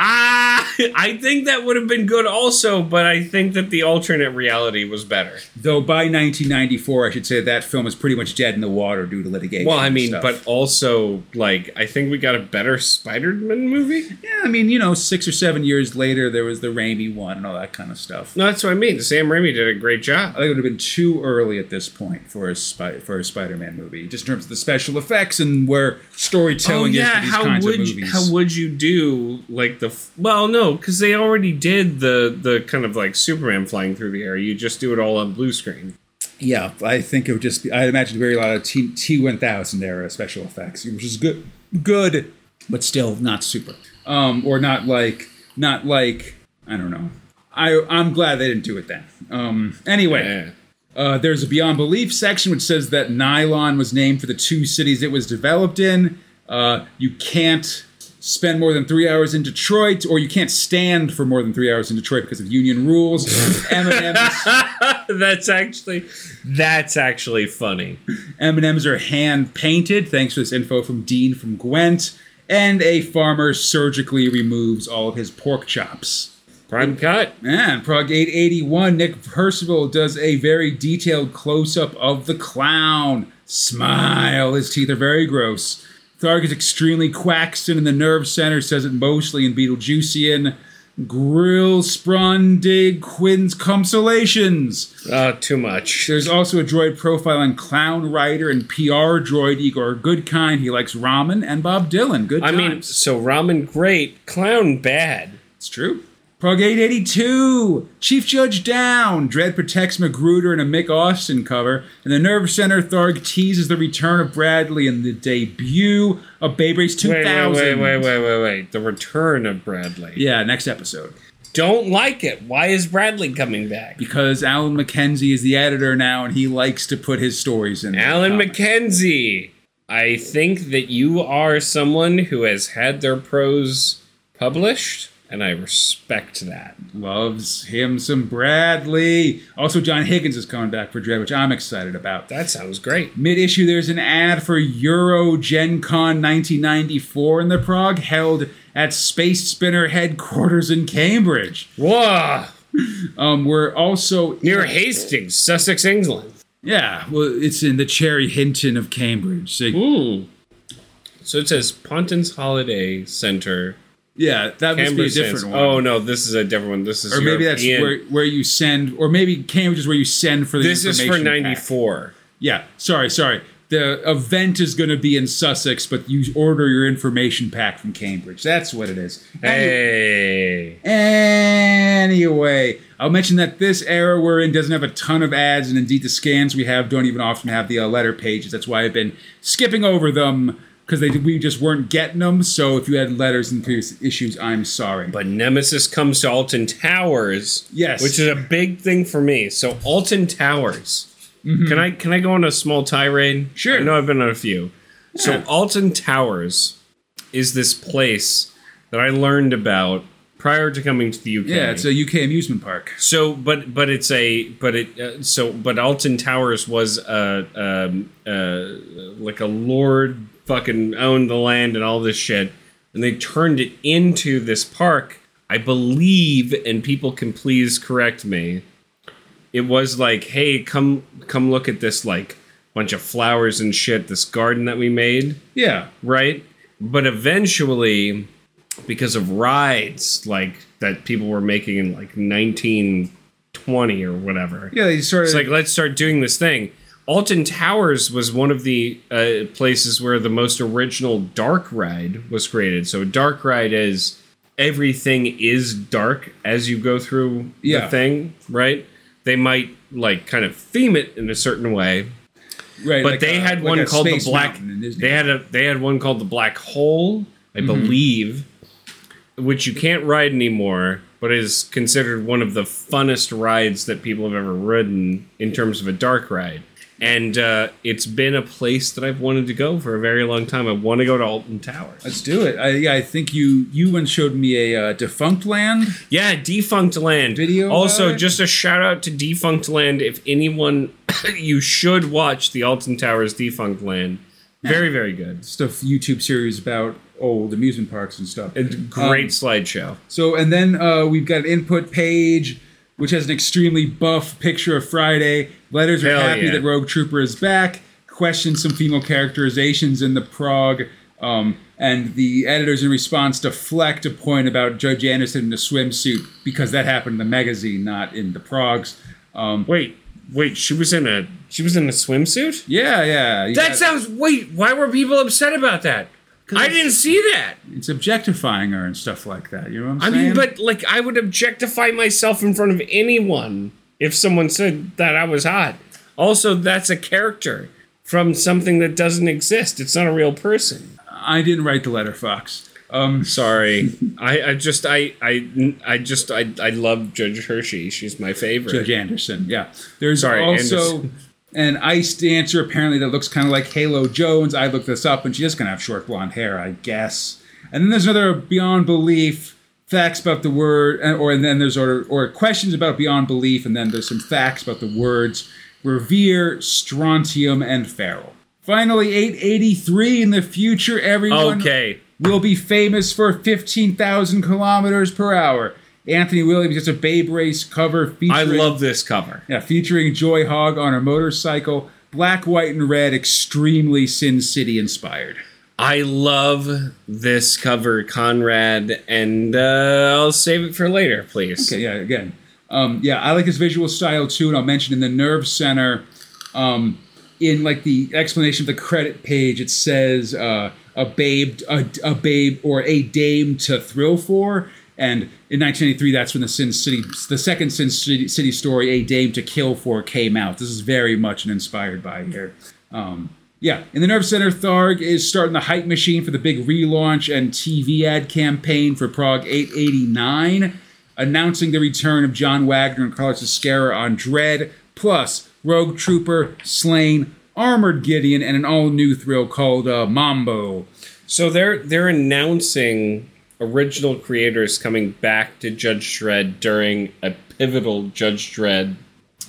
ah, I think that would have been good also, but I think that the alternate reality was better. Though by 1994, I should say that film is pretty much dead in the water due to litigation. Well, I mean, stuff. but also, like, I think we got a better Spider-Man movie. yeah, I mean, you know, six or seven years later, there was the Raimi one and all that kind of stuff. No, that's what I mean. Sam Raimi did a great job. I think it would have been too early at this point for a spy, for a Spider-Man movie, just in terms of the special effects and where storytelling is for these Oh, how kinds would of you, movies. how would you do like the well no because they already did the the kind of like Superman flying through the air. You just do it all on blue screen. Yeah, I think it would just be. I imagine very a lot of T T one thousand era special effects, which is good, good, but still not super. Um, or not like, not like I don't know. I I'm glad they didn't do it then. Um, anyway, Yeah. uh, there's a beyond belief section which says that Nylon was named for the two cities it was developed in. Uh, you can't spend more than three hours in Detroit, or you can't stand for more than three hours in Detroit because of union rules. M&Ms, that's actually that's actually funny. M&Ms are hand painted. Thanks for this info from Dean from Gwent. And a farmer surgically removes all of his pork chops. Prime cut. Man, Prog 881, Nick Percival does a very detailed close up of the clown. Smile. His teeth are very gross. Tharg is extremely Quaxton, in the nerve center says it mostly in Betelgeusian. Grill Sprondig Quinn's Consolations. Uh, too much. There's also a droid profile on Clown Rider and PR droid Igor Goodkind. He likes ramen and Bob Dylan. Good I times. mean, so ramen great, clown bad. It's true. Prog 882, Chief Judge down. Dredd protects McGruder in a Mick Austin cover. And the Nerve Center Tharg teases the return of Bradley in the debut of Babe Race 2000. Wait, wait, wait, wait, wait, wait, wait. The return of Bradley. Yeah, next episode. Don't like it. Why is Bradley coming back? Because Alan McKenzie is the editor now and he likes to put his stories in. Alan. McKenzie. I think that you are someone who has had their prose published, and I respect that. Loves him some Bradley. Also, John Higgins is coming back for Dredd, which I'm excited about. That sounds great. Mid issue, there's an ad for Euro Gen Con 1994 in the Prog, held at Space Spinner headquarters in Cambridge. Whoa! Um, we're also Near Hastings, Sussex, England. yeah, well, it's in the Cherry Hinton of Cambridge. So, Hmm. So it says Ponton's Holiday Center, yeah, that must be a different Sans- one. Oh no, this is a different one. This is or maybe that's European. where, where you send, or maybe Cambridge is where you send for the This is for '94. Yeah, sorry, sorry. The event is going to be in Sussex, but you order your information pack from Cambridge. That's what it is. Hey. Anyway, I'll mention that this era we're in doesn't have a ton of ads, and indeed the scans we have don't even often have the uh, letter pages. That's why I've been skipping over them because they we just weren't getting them. So if you had letters in previous issues, I'm sorry. But Nemesis comes to Alton Towers. Yes. Which is a big thing for me. So Alton Towers. Can I can I go on a small tirade? Sure. I know I've been on a few. So Alton Towers is this place that I learned about prior to coming to the UK. yeah, it's a UK amusement park. So, but but it's a but it uh, so but Alton Towers was a um, uh, like a lord fucking owned the land and all this shit, and they turned it into this park. I believe, and people can please correct me. It was like, hey, come come look at this like bunch of flowers and shit. This garden that we made Yeah, right? But eventually, because of rides like that people were making in like 1920 or whatever, yeah. They started it's like let's start doing this thing. Alton Towers was one of the uh, places where the most original dark ride was created. So a dark ride is everything is dark as you go through Yeah. the thing, right? They might like kind of theme it in a certain way, right, but like they a- had like one called the black. Mountain in Disney. They had a they had one called the black hole, I believe, which you can't ride anymore, but is considered one of the funnest rides that people have ever ridden in terms of a dark ride. And uh, it's been a place that I've wanted to go for a very long time. I want to go to Alton Towers. Let's do it. I, yeah, I think you you once showed me a uh, defunct land. Yeah, Defunctland. Video Also, just a shout out to Defunctland. If anyone, you should watch the Alton Towers Defunctland. Very, very good. Stuff YouTube series about old amusement parks and stuff. A great Um, slideshow. So, and then uh, we've got an input page, which has an extremely buff picture of Friday. Letters are Hell happy yeah. that Rogue Trooper is back. Questions some female characterizations in the prog. Um, and the editors, in response, deflect a point about Judge Anderson in a swimsuit because that happened in the magazine, not in the progs. Um, Wait, wait. She was in a she was in a swimsuit. yeah, yeah. That got- sounds. Wait, why were people upset about that? I didn't see that. it's objectifying her and stuff like that. You know what I'm saying? I saying? mean, but like, I would objectify myself in front of anyone if someone said that I was hot. Also, that's a character from something that doesn't exist. It's not a real person. I didn't write the letter, Fox. Um, Sorry, I, I just I I I just I I love Judge Hershey. She's my favorite. Judge Anderson. Yeah. There's Sorry, also. An ice dancer apparently that looks kind of like Halo Jones. I looked this up, and she is gonna have short blonde hair, I guess. And then there's another Beyond Belief facts about the word, or and then there's or, or questions about Beyond Belief, and then there's some facts about the words revere, strontium, and feral. Finally, 883 in the future, everyone Okay. will be famous for 15,000 kilometers per hour. Anthony Williams gets a Babe Race cover featuring I love this cover. yeah, featuring Joy Hogg on a motorcycle, black, white, and red, extremely Sin City inspired. I love this cover, Conrad, and uh, I'll save it for later, please. Okay, yeah, again. Um, yeah, I like his visual style too, and I'll mention in the Nerve Center, um, in like the explanation of the credit page, it says uh, a babe, a, a babe, or a dame to thrill for. And in 1983, that's when the Sin City, the second Sin City, story, A Dame to Kill For, came out. This is very much an inspired by here. Um, yeah, in the Nerve Center, Tharg is starting the hype machine for the big relaunch and TV ad campaign for Prog 889, announcing the return of John Wagner and Carlos Ezquerra on Dredd, plus Rogue Trooper, Sláine, Armored Gideon, and an all new thrill called uh, Mambo. So they're they're announcing original creators coming back to Judge Dredd during a pivotal Judge Dredd.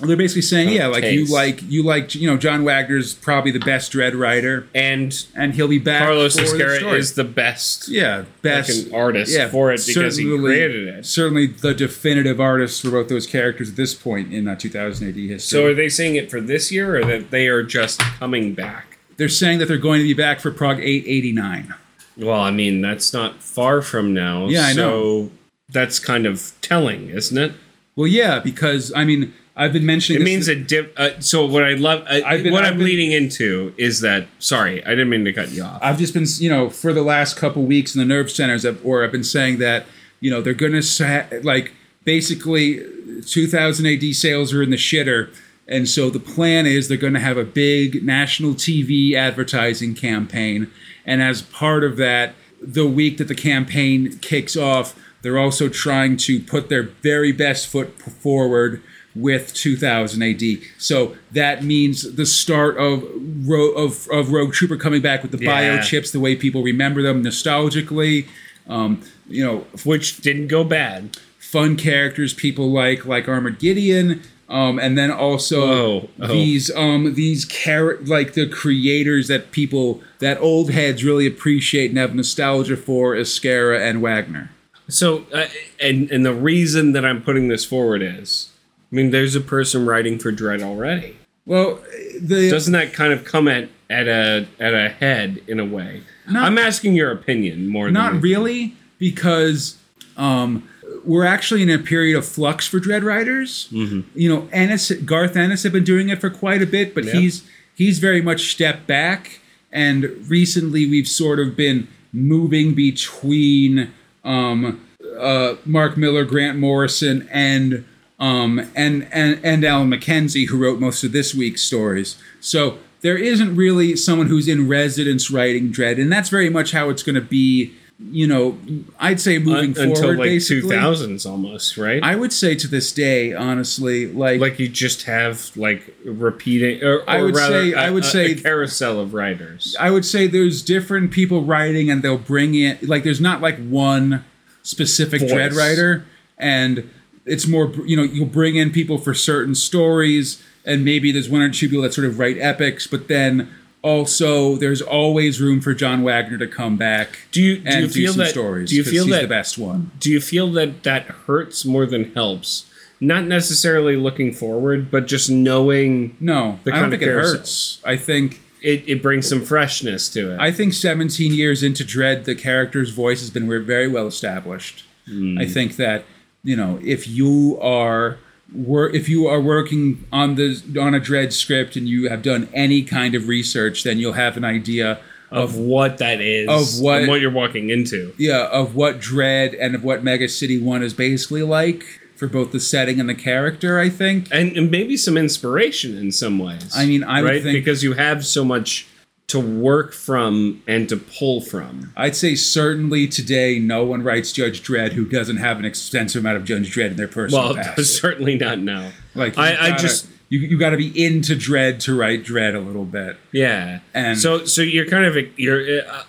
They're basically saying, yeah, like you like you like you know John Wagner's probably the best Dredd writer, And and he'll be back. Carlos Ezquerra is the best yeah best artist for it because he certainly- created it. Certainly the definitive artist for both those characters at this point in uh, 2000 AD history. So are they saying it for this year or that they are just coming back? they're saying that they're going to be back for Prog 889. Well, I mean, that's not far from now. Yeah, I so know. that's kind of telling, isn't it? Well, yeah, because I mean I've been mentioning It means a dip. Uh, so what I love, uh, been- what I'm been- leading into is that. Sorry, I didn't mean to cut you off. I've just been, you know, for the last couple weeks in the nerve centers, I've- or I've been saying that, you know, they're going to sa- like basically 2000 AD sales are in the shitter, and so the plan is they're going to have a big national TV advertising campaign, and as part of that, the week that the campaign kicks off, they're also trying to put their very best foot forward with 2000 AD. So that means the start of Ro- of, of Rogue Trooper coming back with the Yeah. biochips, the way people remember them nostalgically. Um, you know, Which didn't go bad. fun characters people like like Armored Gideon. Um, and then also Whoa. Oh. these um, these like the creators that people that old heads really appreciate and have nostalgia for, Ezquerra and Wagner. So, uh, and and the reason that I'm putting this forward is, I mean, there's a person writing for Dredd already. Well, the Doesn't that kind of come at at a at a head in a way? Not- I'm asking your opinion more than Not really, because um, we're actually in a period of flux for Dredd Riders. Mm-hmm. You know, Ennis, Garth Ennis had been doing it for quite a bit, but Yeah. he's he's very much stepped back. And recently, we've sort of been moving between um, uh, Mark Millar, Grant Morrison, and um, and and and Alan McKenzie, who wrote most of this week's stories. So there isn't really someone who's in residence writing Dredd, and that's very much how it's going to be. You know, I'd say moving Un- until forward, like 2000s almost, right? I would say to this day, honestly, like, like you just have like repeating, or, or I would rather, say- I a- would a- say- a carousel of writers. I would say there's different people writing, and they'll bring in like there's not like one specific Voice. Dredd writer, and it's more you know you'll bring in people for certain stories, and maybe there's one or two people that sort of write epics, but then also there's always room for John Wagner to come back. Do you- do and you feel some that- stories? do you feel he's that- the best one? Do you feel that that hurts more than helps? Not necessarily looking forward, but just knowing No, The I don't kind of think it hurts. I think it, it brings some freshness to it. I think 17 years into Dredd, the character's voice has been very well established. Hmm. I think that you know if you are if you are working on the on a Dredd script and you have done any kind of research, then you'll have an idea of what that is, Of what- and what you're walking into. yeah of what Dredd and of what Mega City One is basically like for both the setting and the character. I think. and, and maybe some inspiration in some ways. I mean, I would right think- because you have so much to work from and to pull from. I'd say certainly today, no one writes Judge Dredd who doesn't have an extensive amount of Judge Dredd in their personal Well, past. certainly not now. Like I, you've I just you you got to be into Dredd to write Dredd a little bit. Yeah. And- so so you're kind of you're uh,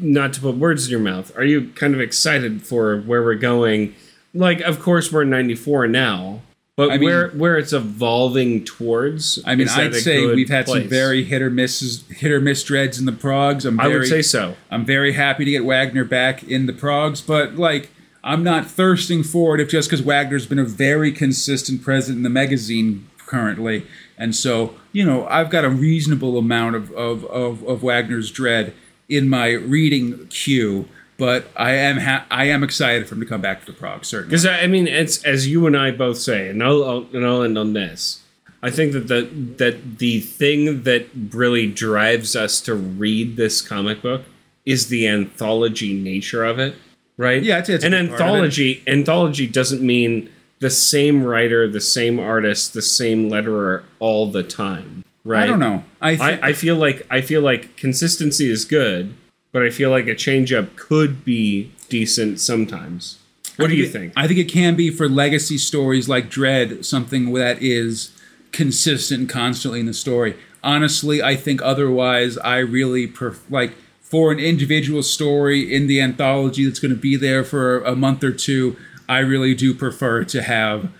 not to put words in your mouth. Are you kind of excited for where we're going? Like, of course, we're in '94 now, but I mean- where where it's evolving towards. I mean, I'd say we've had some very hit or misses, hit or miss Dredds in the progs. I'm I very, would say so. I'm very happy to get Wagner back in the progs, but like I'm not thirsting for it if just because Wagner's been a very consistent presence in the magazine currently, and so you know I've got a reasonable amount of of, of, of Wagner's Dredd in my reading queue. But I am ha- I am excited for him to come back to the prog certainly. Because I mean, it's as you and I both say, and I'll, I'll and I'll end on this. I think that the that the thing that really drives us to read this comic book is the anthology nature of it, right? Yeah, it's a an part of it. anthology. Anthology doesn't mean the same writer, the same artist, the same letterer all the time, right? I don't know. I, thi- I, I feel like I feel like consistency is good, but I feel like a change up could be decent sometimes. What do you it- think? I think it can be for legacy stories like Dredd, something that is consistent and constantly in the story. Honestly, I think otherwise, I really pref- like for an individual story in the anthology that's going to be there for a month or two. I really do prefer to have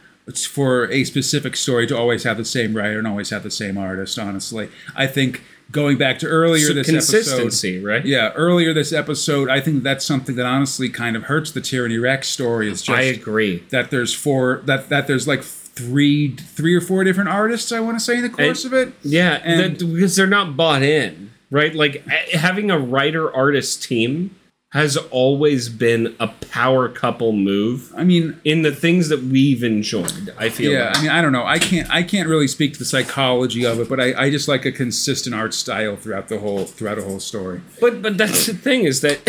for a specific story to always have the same writer and always have the same artist. Honestly, I think going back to earlier So this consistency, episode, right? yeah, earlier this episode, I think that's something that honestly kind of hurts the Tyranny Rex story. Is just I agree. that there's four that that there's like three three or four different artists. I want to say in the course And- of it. Yeah, And- that, because they're not bought in, right? Like having a writer artist team has always been a power couple move I mean, in the things that we've enjoyed. I feel. yeah. like. I mean, I don't know. I can't I can't really speak to the psychology of it, but I, I just like a consistent art style throughout the whole throughout a whole story. But but that's the thing is that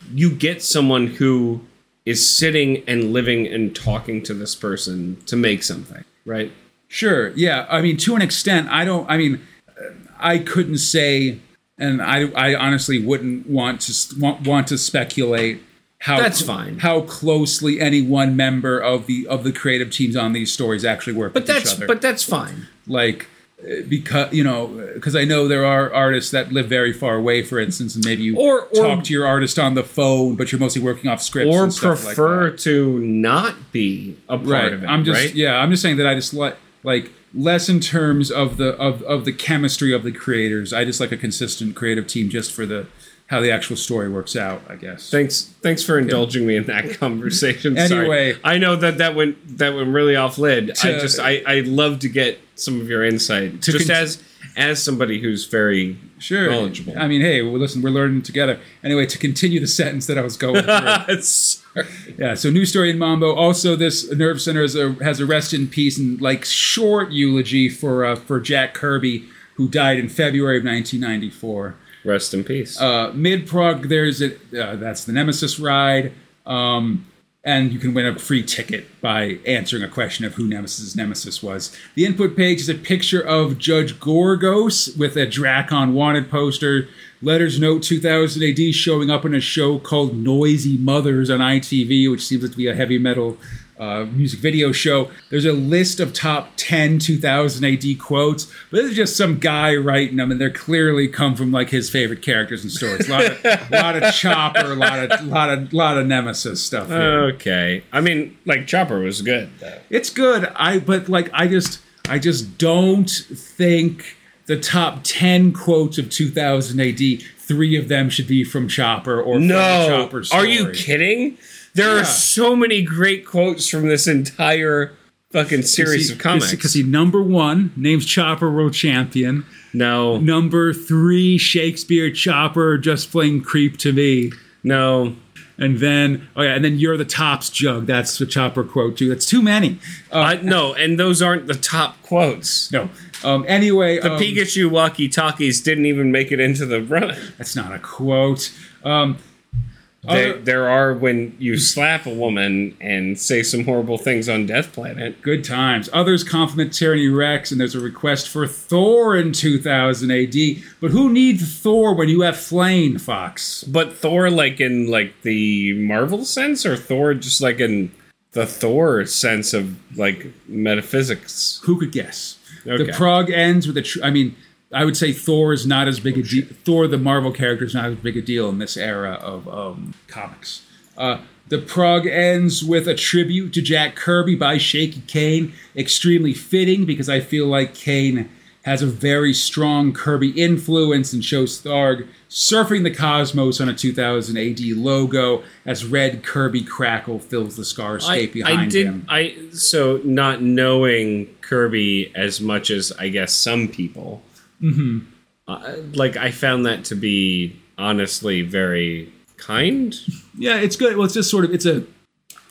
you get someone who is sitting and living and talking to this person to make something, right? Sure. Yeah. I mean, to an extent, I don't. I mean, I couldn't say, and I, I honestly wouldn't want to want, want to speculate how That's fine. how closely any one member of the of the creative teams on these stories actually work But with that's each other. but that's fine. like uh, because you know because I know there are artists that live very far away, for instance, and maybe you Or- or- talk to your artist on the phone, but you're mostly working off scripts Or and stuff like prefer that. to not be a part right. of it. I'm just right? yeah. I'm just saying that I just like like less in terms of the of of the chemistry of the creators. I just like a consistent creative team just for the how the actual story works out. I guess. Thanks, thanks for indulging me in that conversation. Sorry. Anyway. I know that that went that went really off lid. I just I I love to get some of your insight, To just con- as as somebody who's very Sure. knowledgeable. I mean, hey, well, listen, we're learning together. Anyway, to continue the sentence that I was going through. Yeah, so new story in Mambo. Also, this nerve center is a, has a rest in peace and like short eulogy for uh, for Jack Kirby, who died in February of 1994. Rest in peace. Uh, Mid prog, there's a uh, that's the Nemesis ride, um, and you can win a free ticket by answering a question of who Nemesis Nemesis was. The input page is a picture of Judge Gorgos with a Dracon wanted poster. Letters note 2000 AD showing up in a show called Noisy Mothers on ITV, which seems to be a heavy metal uh, music video show. There's a list of top 10 2000 AD quotes, but this is just some guy writing them, and they're clearly come from like his favorite characters and stories. A lot of, lot of Chopper, a lot of, lot of, lot of Nemesis stuff. here. okay. I mean, like Chopper was good. Though. It's good. I but like I just I just don't think the top 10 quotes of 2000 AD, three of them should be from Chopper or from the No, Chopper are you kidding? There Yeah. are so many great quotes from this entire fucking series of comics. Because he number one names Chopper world champion. no, Number three, Shakespeare Chopper just playing creep to me. no. And then, oh yeah, and then you're the tops jug. That's the Chopper quote too. That's too many. Uh, I, no, and those aren't the top quotes. no. Um, anyway, The um, Pikachu walkie talkies didn't even make it into the run. that's not a quote. Um, There, other- there are when you slap a woman and say some horrible things on Death Planet. Good times. Others compliment Tyranny Rex, and there's a request for Thor in 2000 AD. But who needs Thor when you have Flame, Fox? But Thor, like in like the Marvel sense, or Thor just like in the Thor sense of like metaphysics. Who could guess? Okay. The prog ends with a. Tr- I mean, I would say Thor is not as big a deal. Thor, the Marvel character, is not as big a deal in this era of um, comics. Uh, the prog ends with a tribute to Jack Kirby by Shaky Kane. Extremely fitting because I feel like Kane has a very strong Kirby influence and shows Tharg surfing the cosmos on a 2000 AD logo as red Kirby crackle fills the Scarscape behind I did. him. I so not knowing Kirby as much as I guess some people. Mm-hmm. Uh, like I found that to be honestly very kind. Yeah, it's good. Well, it's just sort of it's a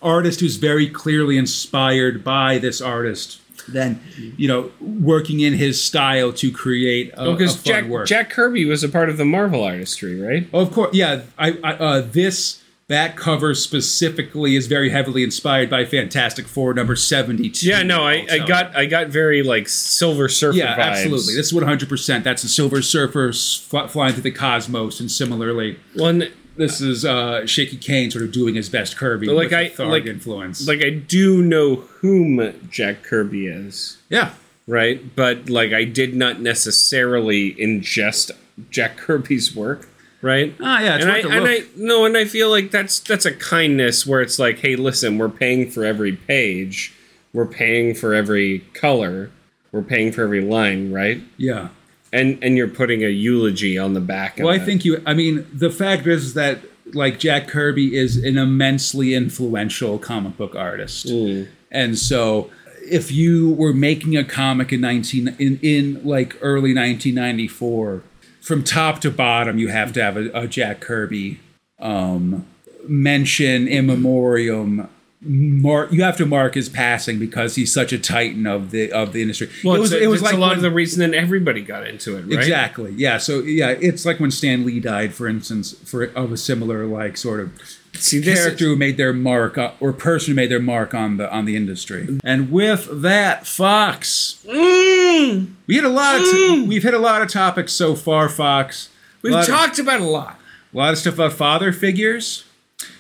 artist who's very clearly inspired by this artist. Then, you know, working in his style to create a, a Because fun Jack work. Jack Kirby was a part of the Marvel artistry, right? Oh, of course, yeah. I, I uh, this that cover specifically is very heavily inspired by Fantastic Four number seventy two. Yeah, no, I, I got I got very like Silver Surfer Yeah, vibes. absolutely. This is one hundred percent. That's the Silver Surfer fl- flying through the cosmos, and similarly, one this is uh, Shaky Kane sort of doing his best Kirby Like with I- like- influence. like I do know whom Jack Kirby is, yeah, right? But like I did not necessarily ingest Jack Kirby's work, right? Ah, yeah, it's and I and. I no, and I feel like that's that's a kindness where it's like, hey, listen, we're paying for every page, we're paying for every color, we're paying for every line, right? yeah. And and you're putting a eulogy on the back. Of it. Well, I it. think you. I mean, the fact is that like Jack Kirby is an immensely influential comic book artist, Mm. and so if you were making a comic in nineteen in in like early nineteen ninety four, from top to bottom, you have to have a, a Jack Kirby um, mention in memoriam. Mark, you have to mark his passing because he's such a titan of the of the industry. Well, it was it's, it was like a lot when- of the reason that everybody got into it, right? Exactly. Yeah. So yeah, it's like when Stan Lee died, for instance, for of a similar like sort of See, this character who made their mark uh, or person who made their mark on the on the industry. And with that, Fox, Mm, we hit a lot. Of t- we've hit a lot of topics so far, Fox. we've talked about a lot. A lot of stuff about father figures.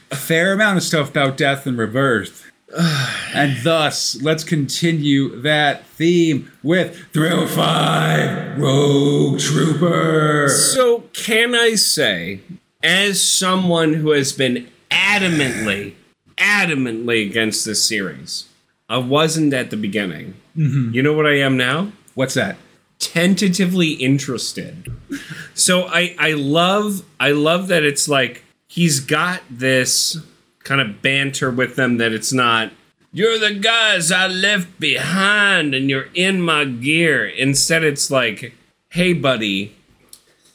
A fair amount of stuff about death and rebirth. and thus, let's continue that theme with Thrill 5 Rogue Trooper. So, can I say, as someone who has been adamantly, adamantly against this series, I wasn't at the beginning. Mm-hmm. You know what I am now? What's that? Tentatively interested. So I I love I love that it's like he's got this kind of banter with them that it's not you're the guys I left behind and you're in my gear. Instead it's like, hey buddy,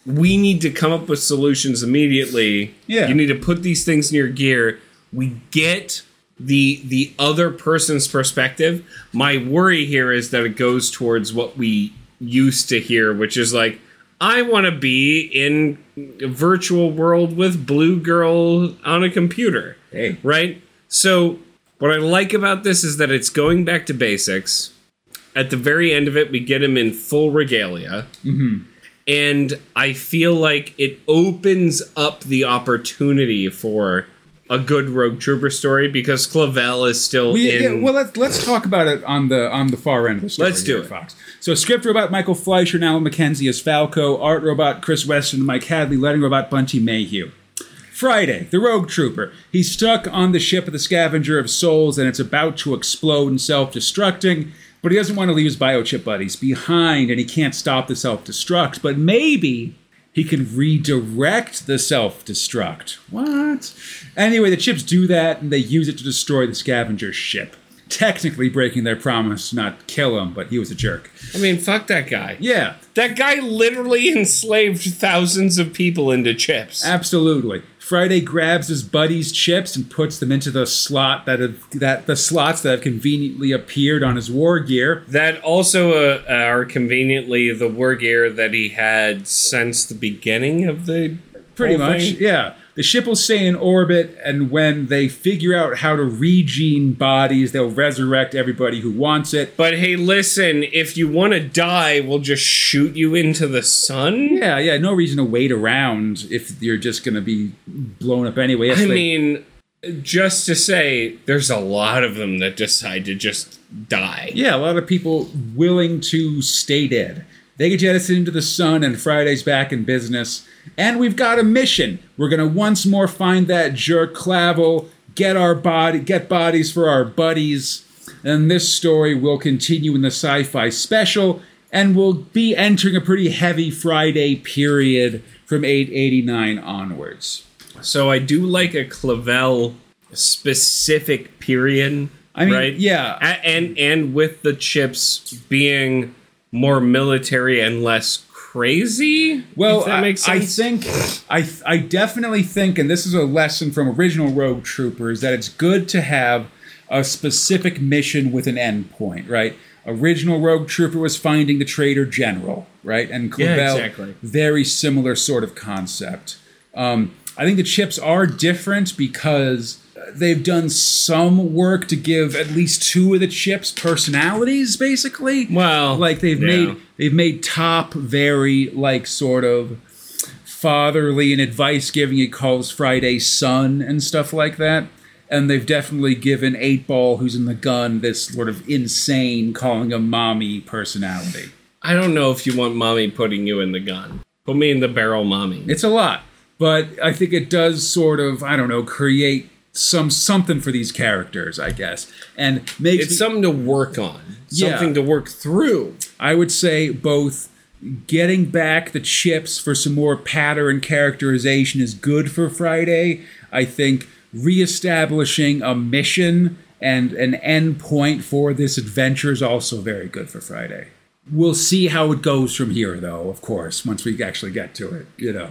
we need to come up with solutions immediately. Yeah. You need to put these things in your gear. We get the the other person's perspective. My worry here is that it goes towards what we used to hear, which is like, I want to be in a virtual world with Blue Girl on a computer. Hey. Right? So what I like about this is that it's going back to basics. At the very end of it, we get him in full regalia mm-hmm. And I feel like it opens up the opportunity for a good Rogue Trooper story because Clavel is still We, in. yeah, well, let's let's talk about it on the on the far end of the story. Let's do it. Fox. So, script robot Michael Fleisher Alan McKenzie as Falco, art robot Chris Weston and Mike Hadley, letting robot Bunty Mayhew. Friday, the Rogue Trooper. He's stuck on the ship of the Scavenger of Souls, and it's about to explode and self-destructing. But he doesn't want to leave his biochip buddies behind, and he can't stop the self-destruct. But maybe he can redirect the self-destruct. What? Anyway, the chips do that, and they use it to destroy the scavenger ship. Technically breaking their promise to not kill him, but he was a jerk. I mean, fuck that guy. Yeah, That guy literally enslaved thousands of people into chips. absolutely. Friday grabs his buddy's chips and puts them into the slot that have, that the slots that have conveniently appeared on his war gear. That also uh, are conveniently the war gear that he had since the beginning of the Pretty much, thing. yeah. The ship will stay in orbit, and when they figure out how to regene bodies, they'll resurrect everybody who wants it. But hey, listen, if you want to die, we'll just shoot you into the sun. Yeah, yeah, no reason to wait around if you're just going to be blown up anyway. Yes, I they- mean, Just to say, there's a lot of them that decide to just die. Yeah, a lot of people willing to stay dead. They get jettisoned into the sun, and Friday's back in business. And we've got a mission. We're gonna once more find that jerk Clavel, get our body, get bodies for our buddies. And this story will continue in the sci-fi special, and we'll be entering a pretty heavy Friday period from 889 onwards. So I do like a Clavel specific period. I mean, right? yeah. And and with the chips being more military and less crazy. Well, I, I think I I definitely think, and this is a lesson from original Rogue Troopers, that it's good to have a specific mission with an end point, right? Original Rogue Trooper was finding the traitor general, right? And Yeah, Clavel, exactly. very similar sort of concept. Um, I think the chips are different because they've done some work to give at least two of the chips personalities, basically. Well, like they've yeah. made they've made top very like sort of fatherly and advice giving it calls Friday son and stuff like that. And they've definitely given Eight Ball, who's in the gun, this sort of insane calling a mommy personality. I don't know if you want mommy putting you in the gun. Put me in the barrel, mommy. It's a lot, but I think it does sort of I don't know create some something for these characters, I guess, and makes It's me- something to work on. Yeah. Something to work through. I would say both getting back the chips for some more pattern characterization is good for Friday. I think reestablishing a mission and an end point for this adventure is also very good for Friday. We'll see how it goes from here, though, of course, once we actually get to it, you know.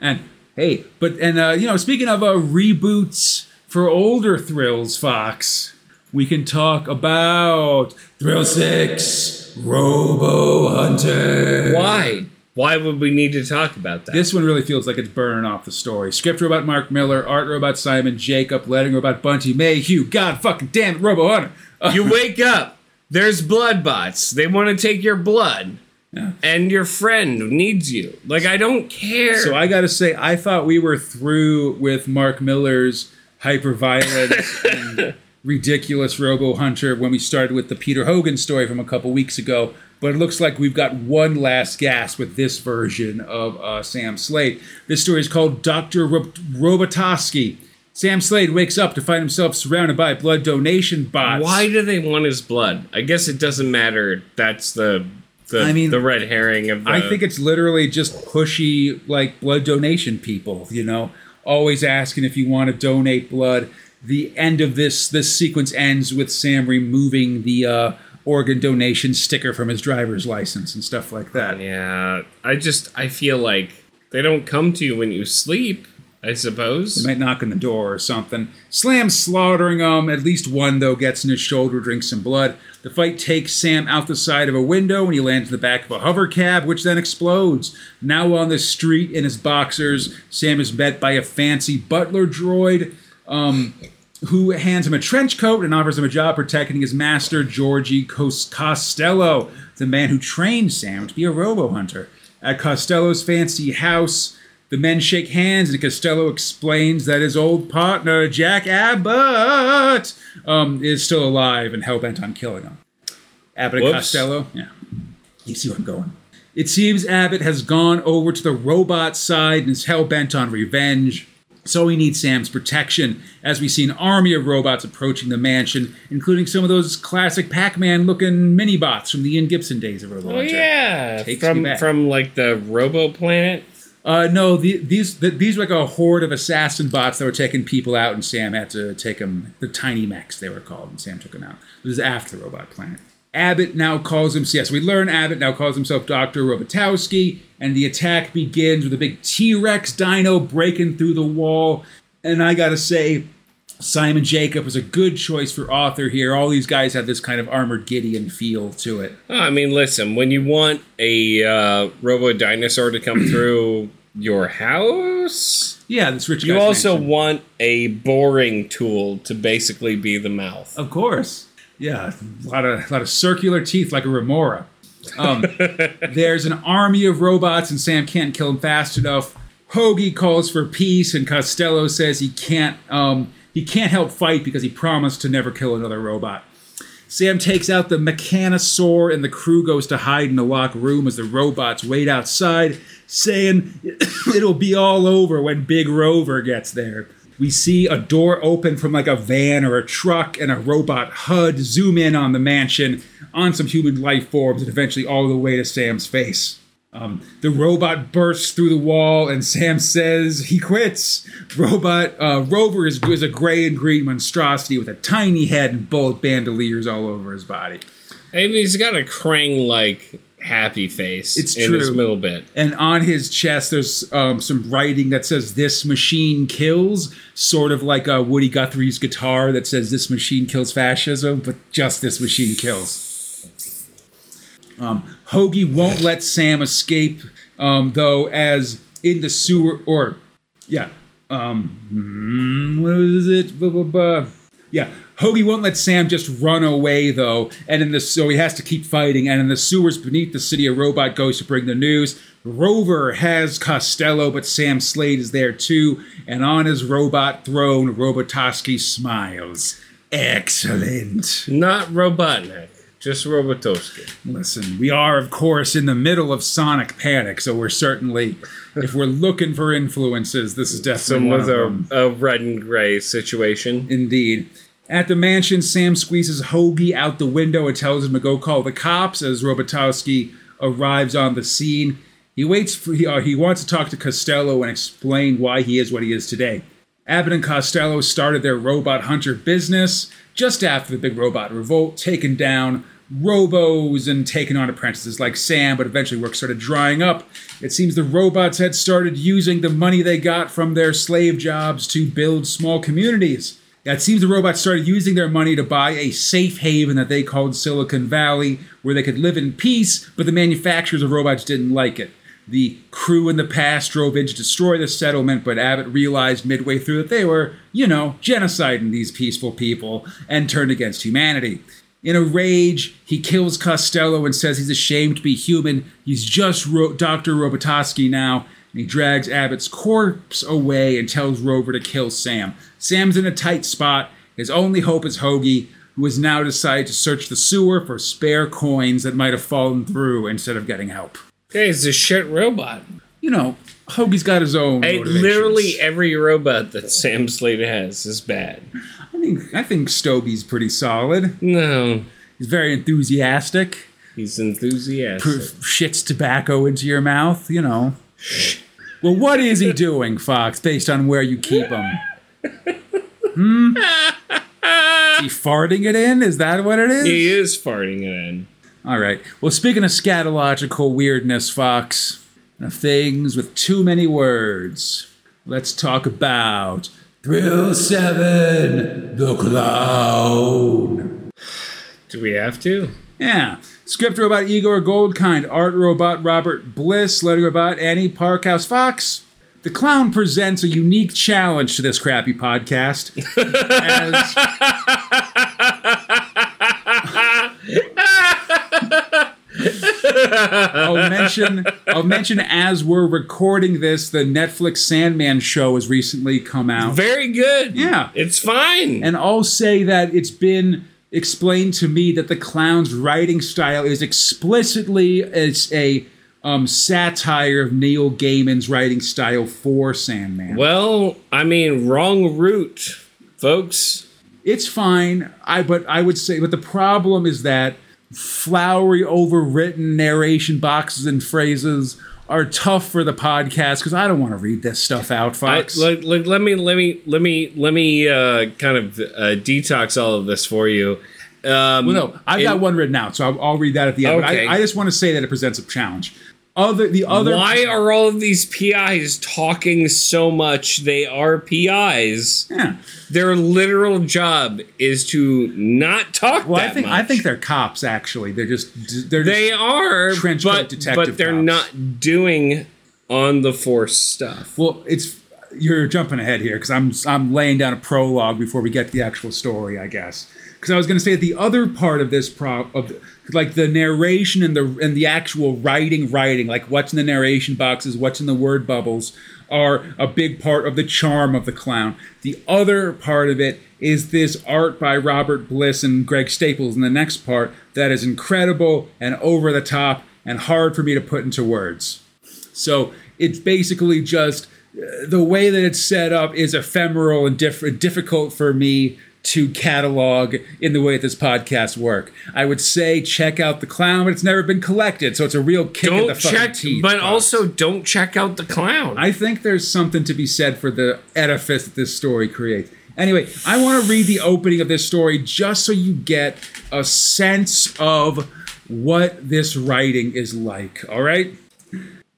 And hey, but, and, uh, you know, speaking of uh, reboots for older thrills, Fox, we can talk about Thrill 6 Robo Hunter. Why? Why would we need to talk about that? This one really feels like it's burning off the story. Script robot Mark Millar, art robot Simon Jacob, letting robot Bunty Mayhew. God fucking damn it, Robo Hunter. You wake up. There's blood bots. They want to take your blood. Yeah. And your friend needs you. Like I don't care. so I gotta say, I thought we were through with Mark Millar's hyper violence and ridiculous Robo Hunter when we started with the Peter Hogan story from a couple weeks ago. But it looks like we've got one last gas with this version of uh, Sam Slade. This story is called Dr. Rob- Robotoski. Sam Slade wakes up to find himself surrounded by blood donation bots. Why do they want his blood? I guess it doesn't matter. That's the the, I mean, the red herring of the I think it's literally just pushy, like blood donation people. You know, always asking if you want to donate blood. The end of this this sequence ends with Sam removing the uh, organ donation sticker from his driver's license and stuff like that. Yeah. I just I feel like they don't come to you when you sleep, I suppose. They might knock on the door or something. Slam slaughtering them. At least one, though, gets in his shoulder, drinks some blood. The fight takes Sam out the side of a window and he lands in the back of a hover cab, which then explodes. Now on the street in his boxers, Sam is met by a fancy butler droid. Um, who hands him a trench coat and offers him a job protecting his master, Georgie Cos- Costello, the man who trained Sam to be a robo hunter. At Costello's fancy house, the men shake hands, and Costello explains that his old partner, Jack Abbott, um, is still alive and hell bent on killing him. Abbott and Costello? Yeah. You see where I'm going. It seems Abbott has gone over to the robot side and is hell bent on revenge. So he needs Sam's protection as we see an army of robots approaching the mansion, including some of those classic Pac-Man looking mini bots from the Ian Gibson days of Robo Oh yeah, Takes from from like the Robo Planet. Uh, no, the, these the, these were like a horde of assassin bots that were taking people out, and Sam had to take them. The tiny mechs they were called, and Sam took them out. It was after the Robot Planet. Abbott now calls himself. Yes, we learn Abbott now calls himself Doctor Robotowski, and the attack begins with a big T Rex dino breaking through the wall. And I gotta say, Simon Jacob was a good choice for author here. All these guys have this kind of armored Gideon feel to it. Oh, I mean, listen, when you want a uh, Robo Dinosaur to come through your house, Yeah, this rich. you also want a boring tool to basically be the mouth. Of course. Yeah, a lot of a lot of circular teeth like a remora. Um, there's an army of robots, and Sam can't kill them fast enough. Hoagie calls for peace, and Costello says he can't um, he can't help fight because he promised to never kill another robot. Sam takes out the Mechanosaur, and the crew goes to hide in the locked room as the robots wait outside, saying it'll be all over when Big Rover gets there. We see a door open from like a van or a truck, and a robot HUD zoom in on the mansion, on some human life forms, and eventually all the way to Sam's face. Um, the robot bursts through the wall, and Sam says he quits. Robot uh, Rover is, is a gray and green monstrosity with a tiny head and bullet bandoliers all over his body. And he's got a Krang like happy face It's in his middle bit. And on his chest, there's um, some writing that says "This machine kills," sort of like uh, Woody Guthrie's guitar that says "This machine kills fascism," but just "This machine kills." Um, Hoagie won't let Sam escape, um, though, as in the sewer, or yeah, um, hmm, what was it? Blah, blah, blah. Yeah, Hoagie won't let Sam just run away though, and in the so he has to keep fighting. And in the sewers beneath the city, a robot goes to bring the news. Rover has Costello, but Sam Slade is there too. And on his robot throne, Robotoski smiles. Excellent. Not Robotnik, just Robotoski. Listen, we are, of course, in the middle of Sonic Panic, so we're certainly, if we're looking for influences, this is definitely Some one of a, them. a red and gray situation. Indeed. At the mansion, Sam squeezes Hoagie out the window and tells him to go call the cops as Robotowski arrives on the scene. He waits for he, uh, he wants to talk to Costello and explain why he is what he is today. Abbott and Costello started their robot hunter business just after the big robot revolt, taking down robos and taking on apprentices like Sam, but eventually work started drying up. It seems the robots had started using the money they got from their slave jobs to build small communities. It seems the robots started using their money to buy a safe haven that they called Silicon Valley, where they could live in peace, but the manufacturers of robots didn't like it. The crew in the past drove in to destroy the settlement, but Abbott realized midway through that they were, you know, genociding these peaceful people and turned against humanity. In a rage, he kills Costello and says he's ashamed to be human. He's just Ro- Dr. Robotoski now, and he drags Abbott's corpse away and tells Rover to kill Sam. Sam's in a tight spot. His only hope is Hoagie, who has now decided to search the sewer for spare coins that might have fallen through instead of getting help. Okay, he's a shit robot. You know, Hoagie's got his own. Hey, literally every robot that Sam Slade has is bad. I think I think Stogie's pretty solid. No, He's very enthusiastic. he's enthusiastic. shits tobacco into your mouth, you know. Well, what is he doing, Fox, based on where you keep him? Hmm? Is he farting it in? Is that what it is? He is farting it in. All right. Well, speaking of scatological weirdness, Fox, things with too many words, let's talk about Thrill 7, the clown. Do we have to? Yeah. Script robot Igor Goldkind, art robot Robert Bliss, letter robot Annie Parkhouse Fox. The clown presents a unique challenge to this crappy podcast. as I'll mention I'll mention as we're recording this, the Netflix Sandman show has recently come out. Very good. Yeah. It's fine. And I'll say that it's been explained to me that the clown's writing style is explicitly it's a um, satire of Neil Gaiman's writing style for Sandman. well, I mean, wrong route, folks. it's fine. I but I would say, but the problem is that flowery, overwritten narration boxes and phrases are tough for the podcast because I don't want to read this stuff out, I, let, let, let me let me let me let me uh, kind of uh, detox all of this for you. Um, Well, no, I've got one written out, so I'll, I'll read that at the end. Okay. But I, I just want to say that it presents a challenge. Other the other Why are all of these PIs talking so much? They are PIs. Yeah. Their literal job is to not talk Well, that I think much. I think they're cops. Actually, they're just they're they just, are, trench coat but detective but they're cops. not doing on the force stuff. Well, it's you're jumping ahead here because I'm I'm laying down a prologue before we get to the actual story, I guess. Because I was going to say the other part of this pro of like the narration and the and the actual writing, writing, like what's in the narration boxes, what's in the word bubbles, are a big part of the charm of the clown. The other part of it is this art by Robert Bliss and Greg Staples in the next part that is incredible and over the top and hard for me to put into words. So it's basically just uh, the way that it's set up is ephemeral and diff- difficult for me to catalog in the way that this podcast work. I would say check out the clown, but it's never been collected, so it's a real kick in the Don't fucking teeth. but Fox. also don't check out the clown. I think there's something to be said for the edifice that this story creates. Anyway, I want to read the opening of this story just so you get a sense of what this writing is like, all right?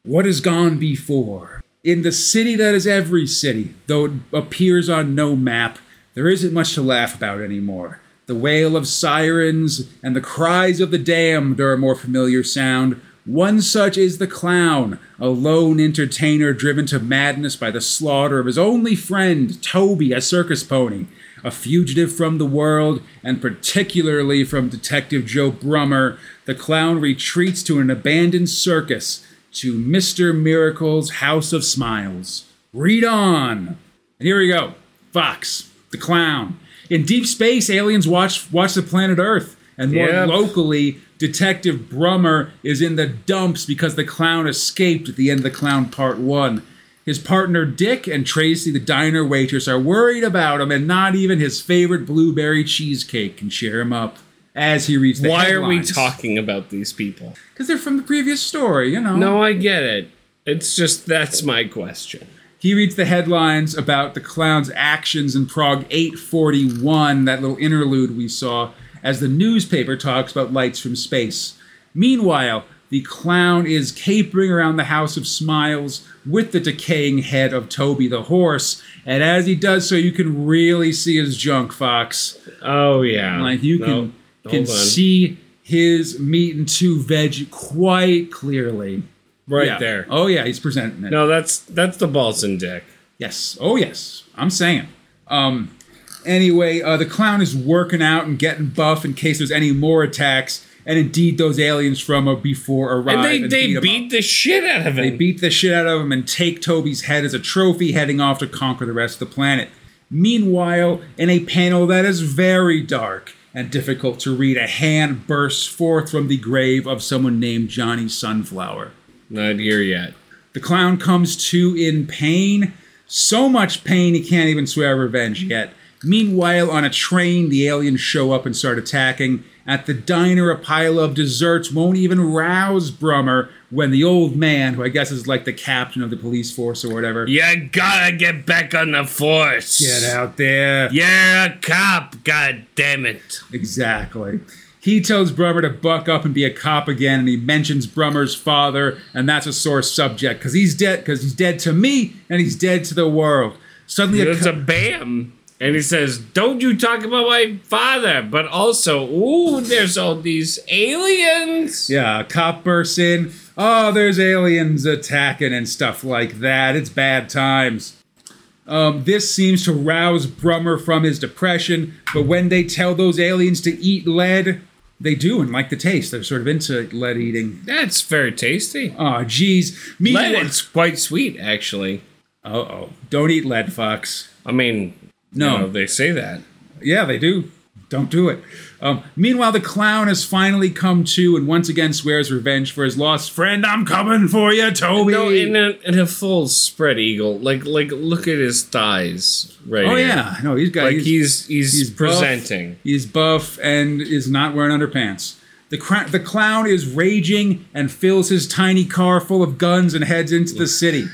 What has gone before? In the city that is every city, though it appears on no map, there isn't much to laugh about anymore. The wail of sirens and the cries of the damned are a more familiar sound. One such is the clown, a lone entertainer driven to madness by the slaughter of his only friend, Toby, a circus pony. A fugitive from the world, and particularly from Detective Joe Brummer, the clown retreats to an abandoned circus, to Mr. Miracle's House of Smiles. Read on! And here we go. Fox, the clown. In deep space, aliens watch watch the planet Earth, and more Yep. locally, Detective Brummer is in the dumps because the clown escaped at the end of the Clown Part One. His partner Dick and Tracy, the diner waitress, are worried about him, and not even his favorite blueberry cheesecake can cheer him up. As he reads the Why are we talking about these people? Because they're from the previous story, you know. No, I get it. It's just that's my question. He reads the headlines about the clown's actions in Prog 841, that little interlude we saw, as the newspaper talks about lights from space. Meanwhile, the clown is capering around the House of Smiles with the decaying head of Toby the horse, and as he does so, you can really see his junk, Fox. Oh yeah, Like you No, can can on. see his meat and two veg quite clearly. Right Yeah. there. Oh yeah, he's presenting it. No, that's that's the Balsan dick. Yes. Oh, yes. I'm saying. Um. Anyway, uh, the clown is working out and getting buff in case there's any more attacks, and indeed those aliens from uh, before arrive. And they they beat, beat the shit out of him. They beat the shit out of him and take Toby's head as a trophy, heading off to conquer the rest of the planet. Meanwhile, in a panel that is very dark and difficult to read, a hand bursts forth from the grave of someone named Johnny Sunflower. Not here yet. The clown comes to in pain, so much pain he can't even swear revenge yet. Meanwhile, on a train, the aliens show up and start attacking. At the diner, a pile of desserts won't even rouse Brummer when the old man, who I guess is like the captain of the police force or whatever, You gotta get back on the force. get out there. You're a cop. God damn it. Exactly. He tells Brummer to buck up and be a cop again, and he mentions Brummer's father, and that's a sore subject because he's dead. Because he's dead to me, and he's dead to the world. Suddenly, a It's co- a bam. And he says, Don't you talk about my father. But also, ooh, there's all these aliens. Yeah, a cop bursts in. Oh, there's aliens attacking and stuff like that. It's bad times. Um, this seems to rouse Brummer from his depression, but when they tell those aliens to eat lead, they do and like the taste. They're sort of into lead eating. That's very tasty. Oh, geez. Me Lead, it's quite sweet, actually. Uh oh. Don't eat lead, Fox. I mean, No. you know, they say that. Yeah, they do. Don't do it. Um, meanwhile, the clown has finally come to and once again swears revenge for his lost friend. I'm coming for you, Toby. No, in a, in a full spread eagle. Like, like, look at his thighs right oh here. yeah, no, he's got Like he's he's, he's buff, presenting. He's buff and is not wearing underpants. The, cr- the clown is raging and fills his tiny car full of guns and heads into the city.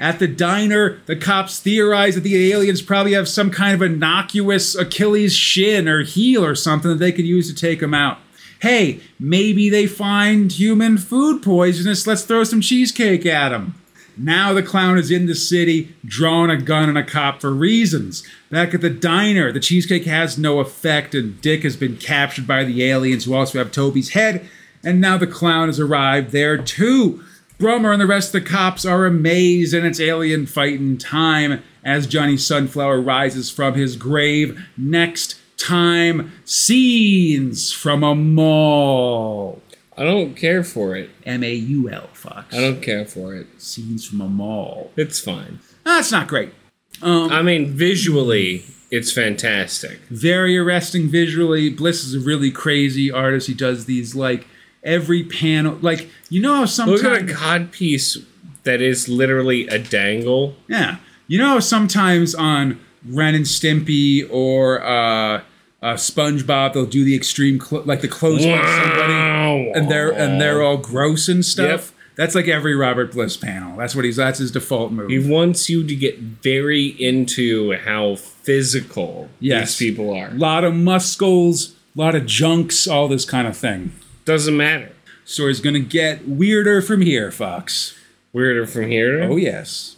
At the diner, the cops theorize that the aliens probably have some kind of innocuous Achilles shin or heel or something that they could use to take them out. Hey, maybe they find human food poisonous. Let's throw some cheesecake at them. Now the clown is in the city, drawing a gun on a cop for reasons. Back at the diner, the cheesecake has no effect, and Dick has been captured by the aliens who also have Toby's head, and now the clown has arrived there too. Brummer and the rest of the cops are amazed, and it's alien fighting time as Johnny Sunflower rises from his grave. Next, time scenes from a mall. I don't care for it. M A U L, Fox. I don't care for it. Scenes from a mall. It's fine. Ah, That's not great. Um, I mean, visually, it's fantastic. Very arresting visually. Bliss is a really crazy artist. He does these like every panel, like you know how Look at a god piece that is literally a dangle. Yeah. You know, sometimes on Ren and Stimpy or uh, uh, SpongeBob, they'll do the extreme, clo- like the close up somebody, and they're and they're all gross and stuff. Yep. That's like every Robert Bliss panel. That's what he's. That's his default move. He wants you to get very into how physical Yes. these people are. a lot of muscles, a lot of junks, all this kind of thing. Doesn't matter. Story's gonna get weirder from here, Fox. Weirder from here. Oh yes.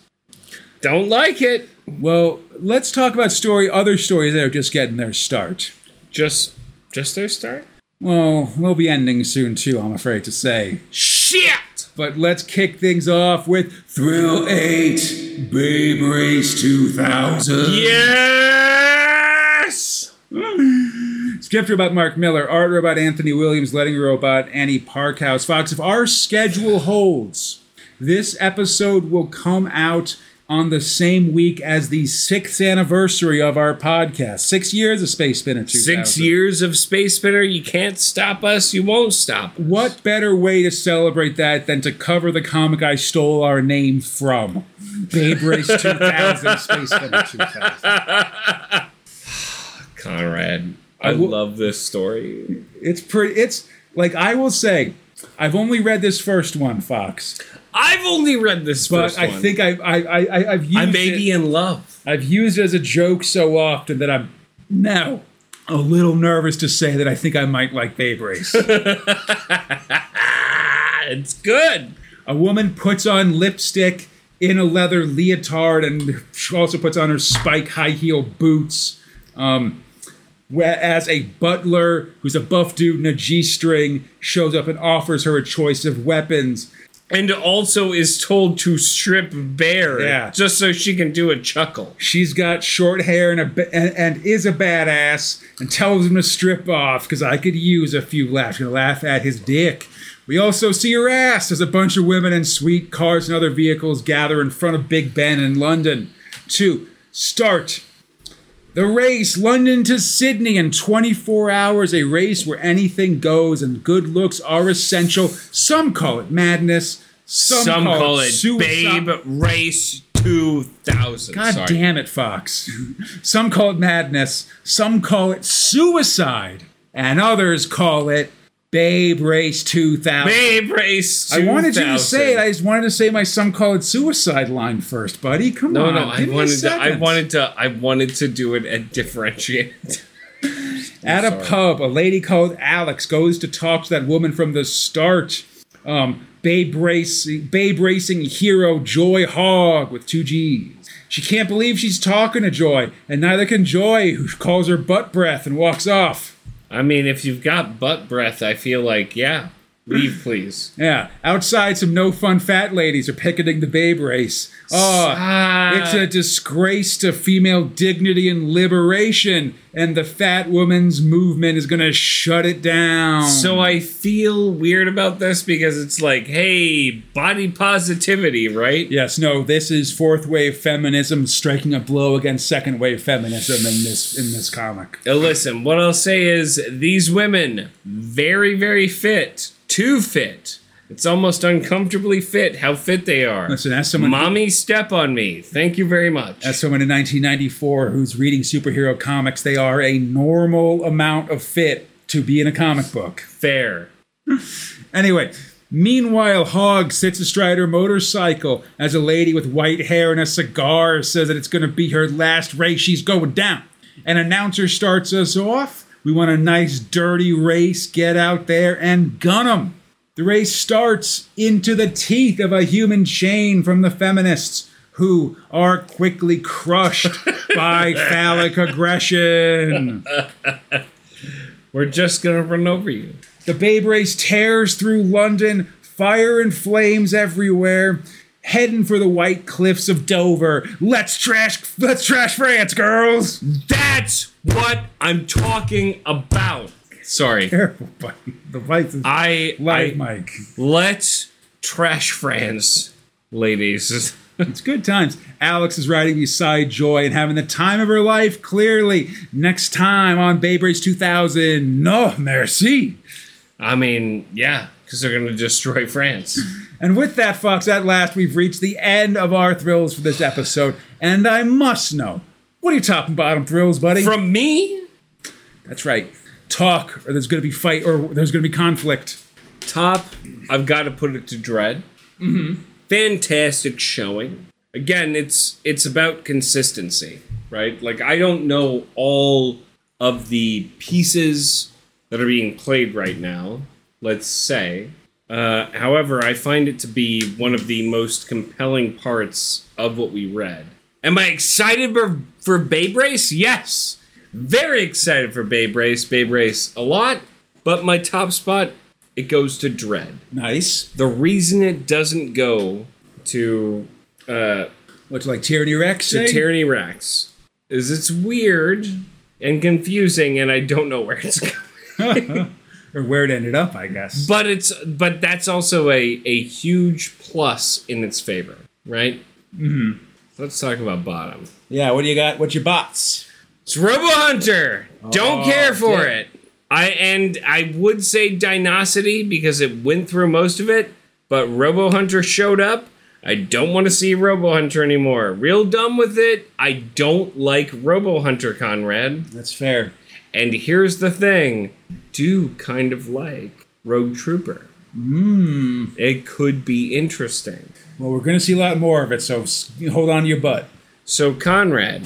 Don't like it. Well, let's talk about story. Other stories that are just getting their start. Just, just their start. Well, we'll be ending soon too. I'm afraid to say. Shit. But let's kick things off with Thrill 8 Babe Race 2000. Yes. Mm. Scripture about Mark Millar, art about Anthony Williams, letting robot Annie Parkhouse. Fox, if our schedule holds, this episode will come out on the same week as the sixth anniversary of our podcast. Six years of Space Spinner 2000. Six years of Space Spinner. You can't stop us. You won't stop. us. What better way to celebrate that than to cover the comic I stole our name from? Babe Race 2000, Space Spinner 2000. Conrad? I, I will- love this story. It's pretty. It's like I will say, I've only read this first one, Fox, I've only read this but first I one. think I, I, I, I've used I may it. be in love. I've used it as a joke so often that I'm now a little nervous to say that I think I might like Babe Race. It's good. a woman puts on lipstick in a leather leotard and she also puts on her spike high heel boots. Um, whereas a butler who's a buff dude in a G string shows up and offers her a choice of weapons. And also is told to strip bare Yeah. just so she can do a chuckle. She's got short hair and, a, and, and is a badass and tells him to strip off because I could use a few laughs. Gonna laugh at his dick. We also see her ass as a bunch of women in sweet cars and other vehicles gather in front of Big Ben in London. To start the race, London to Sydney in 24 hours, a race where anything goes and good looks are essential. Some call it madness. Some, Some, call, it suicide. Babe Race 2000. God Sorry. damn it, Fox. some call it madness, some call it suicide, and others call it Babe Race 2000. Babe Race 2000. I wanted you to say it. I just wanted to say my some call it suicide line first, buddy. Come no, on. no, no. I give me a wanted to. I wanted to. I wanted to do it and differentiate. At a pub, a lady called Alex goes to talk to that woman from the start. Um, Babe Racing, Babe Racing hero Joy Hogg with two G's. She can't believe she's talking to Joy, and neither can Joy, who calls her butt breath and walks off. I mean, if you've got butt breath, I feel like yeah, leave please. Yeah, outside, some no fun fat ladies are picketing the Babe race. Oh, Ah. it's a disgrace to female dignity and liberation, and the fat woman's movement is gonna shut it down. So I feel weird about this because it's like, hey, body positivity, right? Yes, no, this is fourth wave feminism striking a blow against second wave feminism in this in this comic. Listen, what I'll say is these women, very, very fit, too fit. It's almost uncomfortably fit how fit they are. Listen, as someone Mommy, step on me. Thank you very much. as someone in 1994 who's reading superhero comics, they are a normal amount of fit to be in a comic book. Fair. Anyway, meanwhile, Hogg sits astride her motorcycle as a lady with white hair and a cigar says that it's going to be her last race. She's going down. An announcer starts us off. We want a nice, dirty race. Get out there and gun 'em. The race starts into the teeth of a human chain from the feminists who are quickly crushed by phallic aggression. We're just gonna run over you. The Babe Race tears through London, fire and flames everywhere. Heading for the white cliffs of Dover. Let's trash, let's trash France, girls. That's what I'm talking about. Sorry. Careful, buddy. The lights is I, live, I Mike. let's trash France, ladies. It's good times. Alex is riding beside Joy and having the time of her life. Clearly, next time on Babe Race 2000. No, merci. I mean, yeah, because they're gonna destroy France. And with that, Fox, at last we've reached the end of our thrills for this episode. And I must know, what are your top and bottom thrills, buddy? From me, That's right. Talk, or there's going to be fight, or there's going to be conflict. top, I've got to put it to Dredd. Mm-hmm. Fantastic showing. Again, it's it's about consistency, right? Like I don't know all of the pieces that are being played right now. Let's say. Uh, however, I find it to be one of the most compelling parts of what we read. Am I excited for, for Babe Race? Yes. Very excited for Babe Race. Babe Race a lot. But my top spot, it goes to Dredd. Nice. The reason it doesn't go to uh, What's like Tyranny Rex? to? Tyranny Rex is it's weird and confusing, and I don't know where it's going. or where it ended up, I guess. But it's but that's also a a huge plus in its favor, right? Mm-hmm. Let's talk about bottom. yeah, what do you got? What's your bots? It's Robo Hunter. Don't Oh, care for yeah. it. I and I would say Dinosty because it went through most of it, but Robo Hunter showed up. I don't want to see Robo Hunter anymore. Real dumb with it. I don't like Robo Hunter, Conrad. That's fair. And here's the thing: do kind of like Rogue Trooper. Mmm. It could be interesting. Well, we're going to see a lot more of it, so hold on to your butt. So Conrad,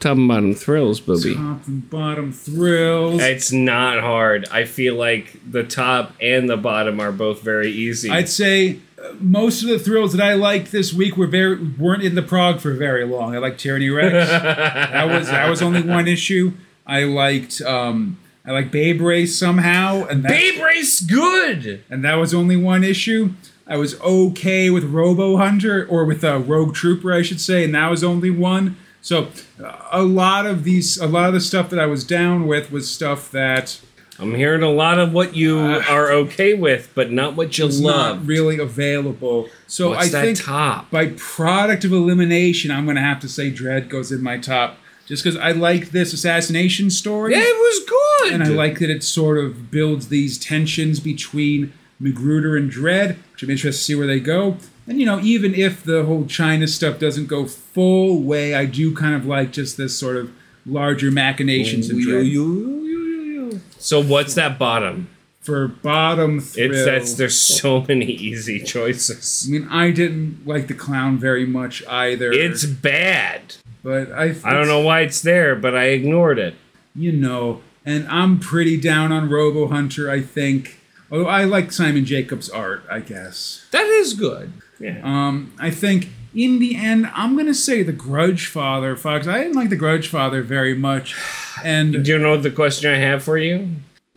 top and bottom thrills, booby. Top and bottom thrills. It's not hard. I feel like the top and the bottom are both very easy. I'd say uh, most of the thrills that I liked this week were very weren't in the prog for very long. I like Tyranny Rex. that was that was only one issue. I liked um I like Babe Race somehow, and that, Babe Race good. and that was only one issue. I was okay with Robo Hunter or with uh, Rogue Trooper, I should say, and that was only one. So uh, a lot of these, a lot of the stuff that I was down with was stuff that I'm hearing a lot of what you are okay with, but not what you love. not really available. So What's I think top? by product of elimination, I'm going to have to say Dredd goes in my top, just because I like this assassination story, Yeah, it was good. and I like that it sort of builds these tensions between McGruder and Dredd, which I'm interested to see where they go. And you know, even if the whole China stuff doesn't go full way, I do kind of like just this sort of larger machinations of Dredd. So what's that bottom? For bottom thrill, It's that's there's so many easy choices. I mean, I didn't like the clown very much either. It's bad. but I I don't know why it's there, but I ignored it. you know, and I'm pretty down on Robo Hunter. I think, although I like Simon Jacobs' art, I guess. That is good. Yeah. Um, I think in the end, I'm gonna say the Grudge Father, Fox. I didn't like the Grudge Father very much, and Do you know the question I have for you?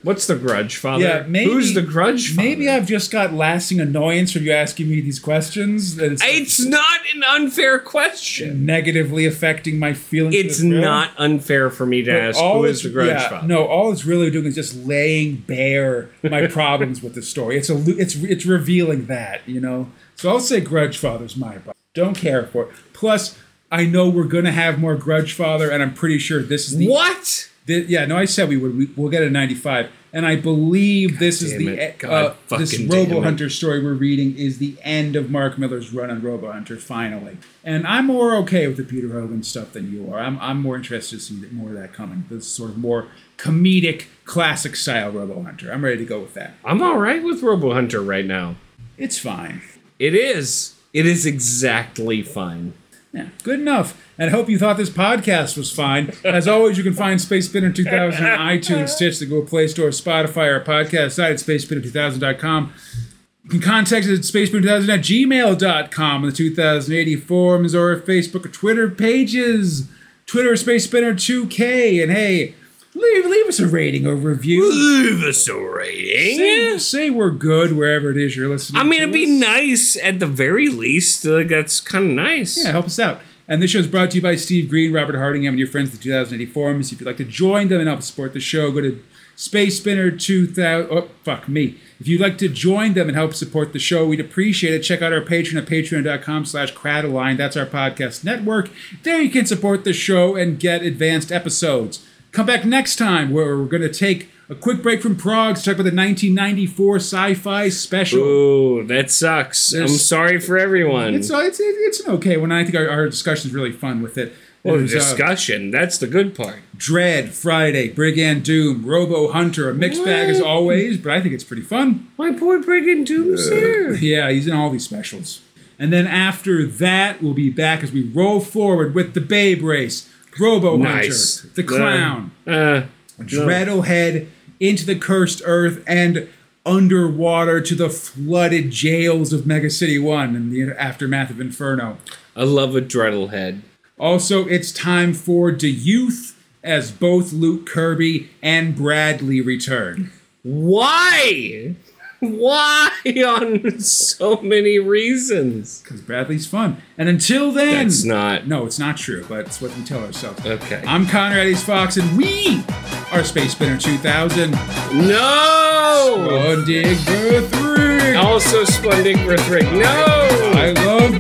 What's the grudge, father? Yeah, maybe- Who's the grudge father? maybe I've just got lasting annoyance from you asking me these questions. It's, It's not an unfair question. negatively affecting my feelings. It's not unfair for me to But ask who is the grudge yeah, father. No, all it's really doing is just laying bare my problems with the story. It's a it's it's revealing that you know. So I'll say Grudge Father's my butt. Don't care for it. Plus, I know we're gonna have more Grudge Father, and I'm pretty sure this is the What? Thi- yeah, no, I said we would. We, we'll get a 95. And I believe this is the God uh, this Robo it. Hunter story we're reading is the end of Mark Millar's run on Robo Hunter finally. And I'm more okay with the Peter Hogan stuff than you are. I'm, I'm more interested to see more of that coming. This sort of more comedic, classic style Robo Hunter. I'm ready to go with that. I'm all right with Robo Hunter right now. It's fine. It is. It is exactly fine. Yeah, good enough. And I hope you thought this podcast was fine. As always, you can find Space Spinner 2000 on iTunes, Stitch, the Google Play Store, Spotify, our podcast site at spacespinner2000.com. You can contact us at spacespinner2000 at gmail.com on the 2080 forums or Facebook or Twitter pages. Twitter Space Spinner 2K. And hey, leave leave us a rating or review. Leave us a rating. say we're good wherever it is you're listening. I mean, to it'd be nice at the very least. Like, that's kind of nice. Yeah, help us out. And this show is brought to you by Steve Green, Robert Hardingham, and your friends the 2080 Forums. If you'd like to join them and help support the show, go to Space Spinner 2000. Oh, fuck me. If you'd like to join them and help support the show, we'd appreciate it. Check out our Patreon at patreon.com slash cradalign. That's our podcast network. There you can support the show and get advanced episodes. Come back next time where we're going to take a quick break from Prog to talk about the 1994 sci-fi special. Ooh, that sucks. I'm sorry for everyone. It's, uh, it's, it's an okay one. I think our, our discussion is really fun with it. well, There's, uh, discussion. That's the good part. Dredd, Friday, Brigand Doom, Robo Hunter, a mixed bag as always, but I think it's pretty fun. My boy Brigand Doom's here. Yeah, he's in all these specials. And then after that, we'll be back as we roll forward with the Babe Race, Robo Nice. Hunter, the Clown, Uh, Dreadlehead, into the Cursed Earth, and underwater to the flooded jails of Mega City 1 in the aftermath of Inferno. I love a dreidel Also, it's time for the youth as both Luke Kirby and Bradley return. Why? Why on so many reasons? Because Bradley's fun. And until then. That's not. No, it's not true, but it's what we tell ourselves. Okay. I'm Connor Eddie's Fox, and we are Space Spinner 2000. No! Spondig Berthring. Also, Splendid Birthright. No! I love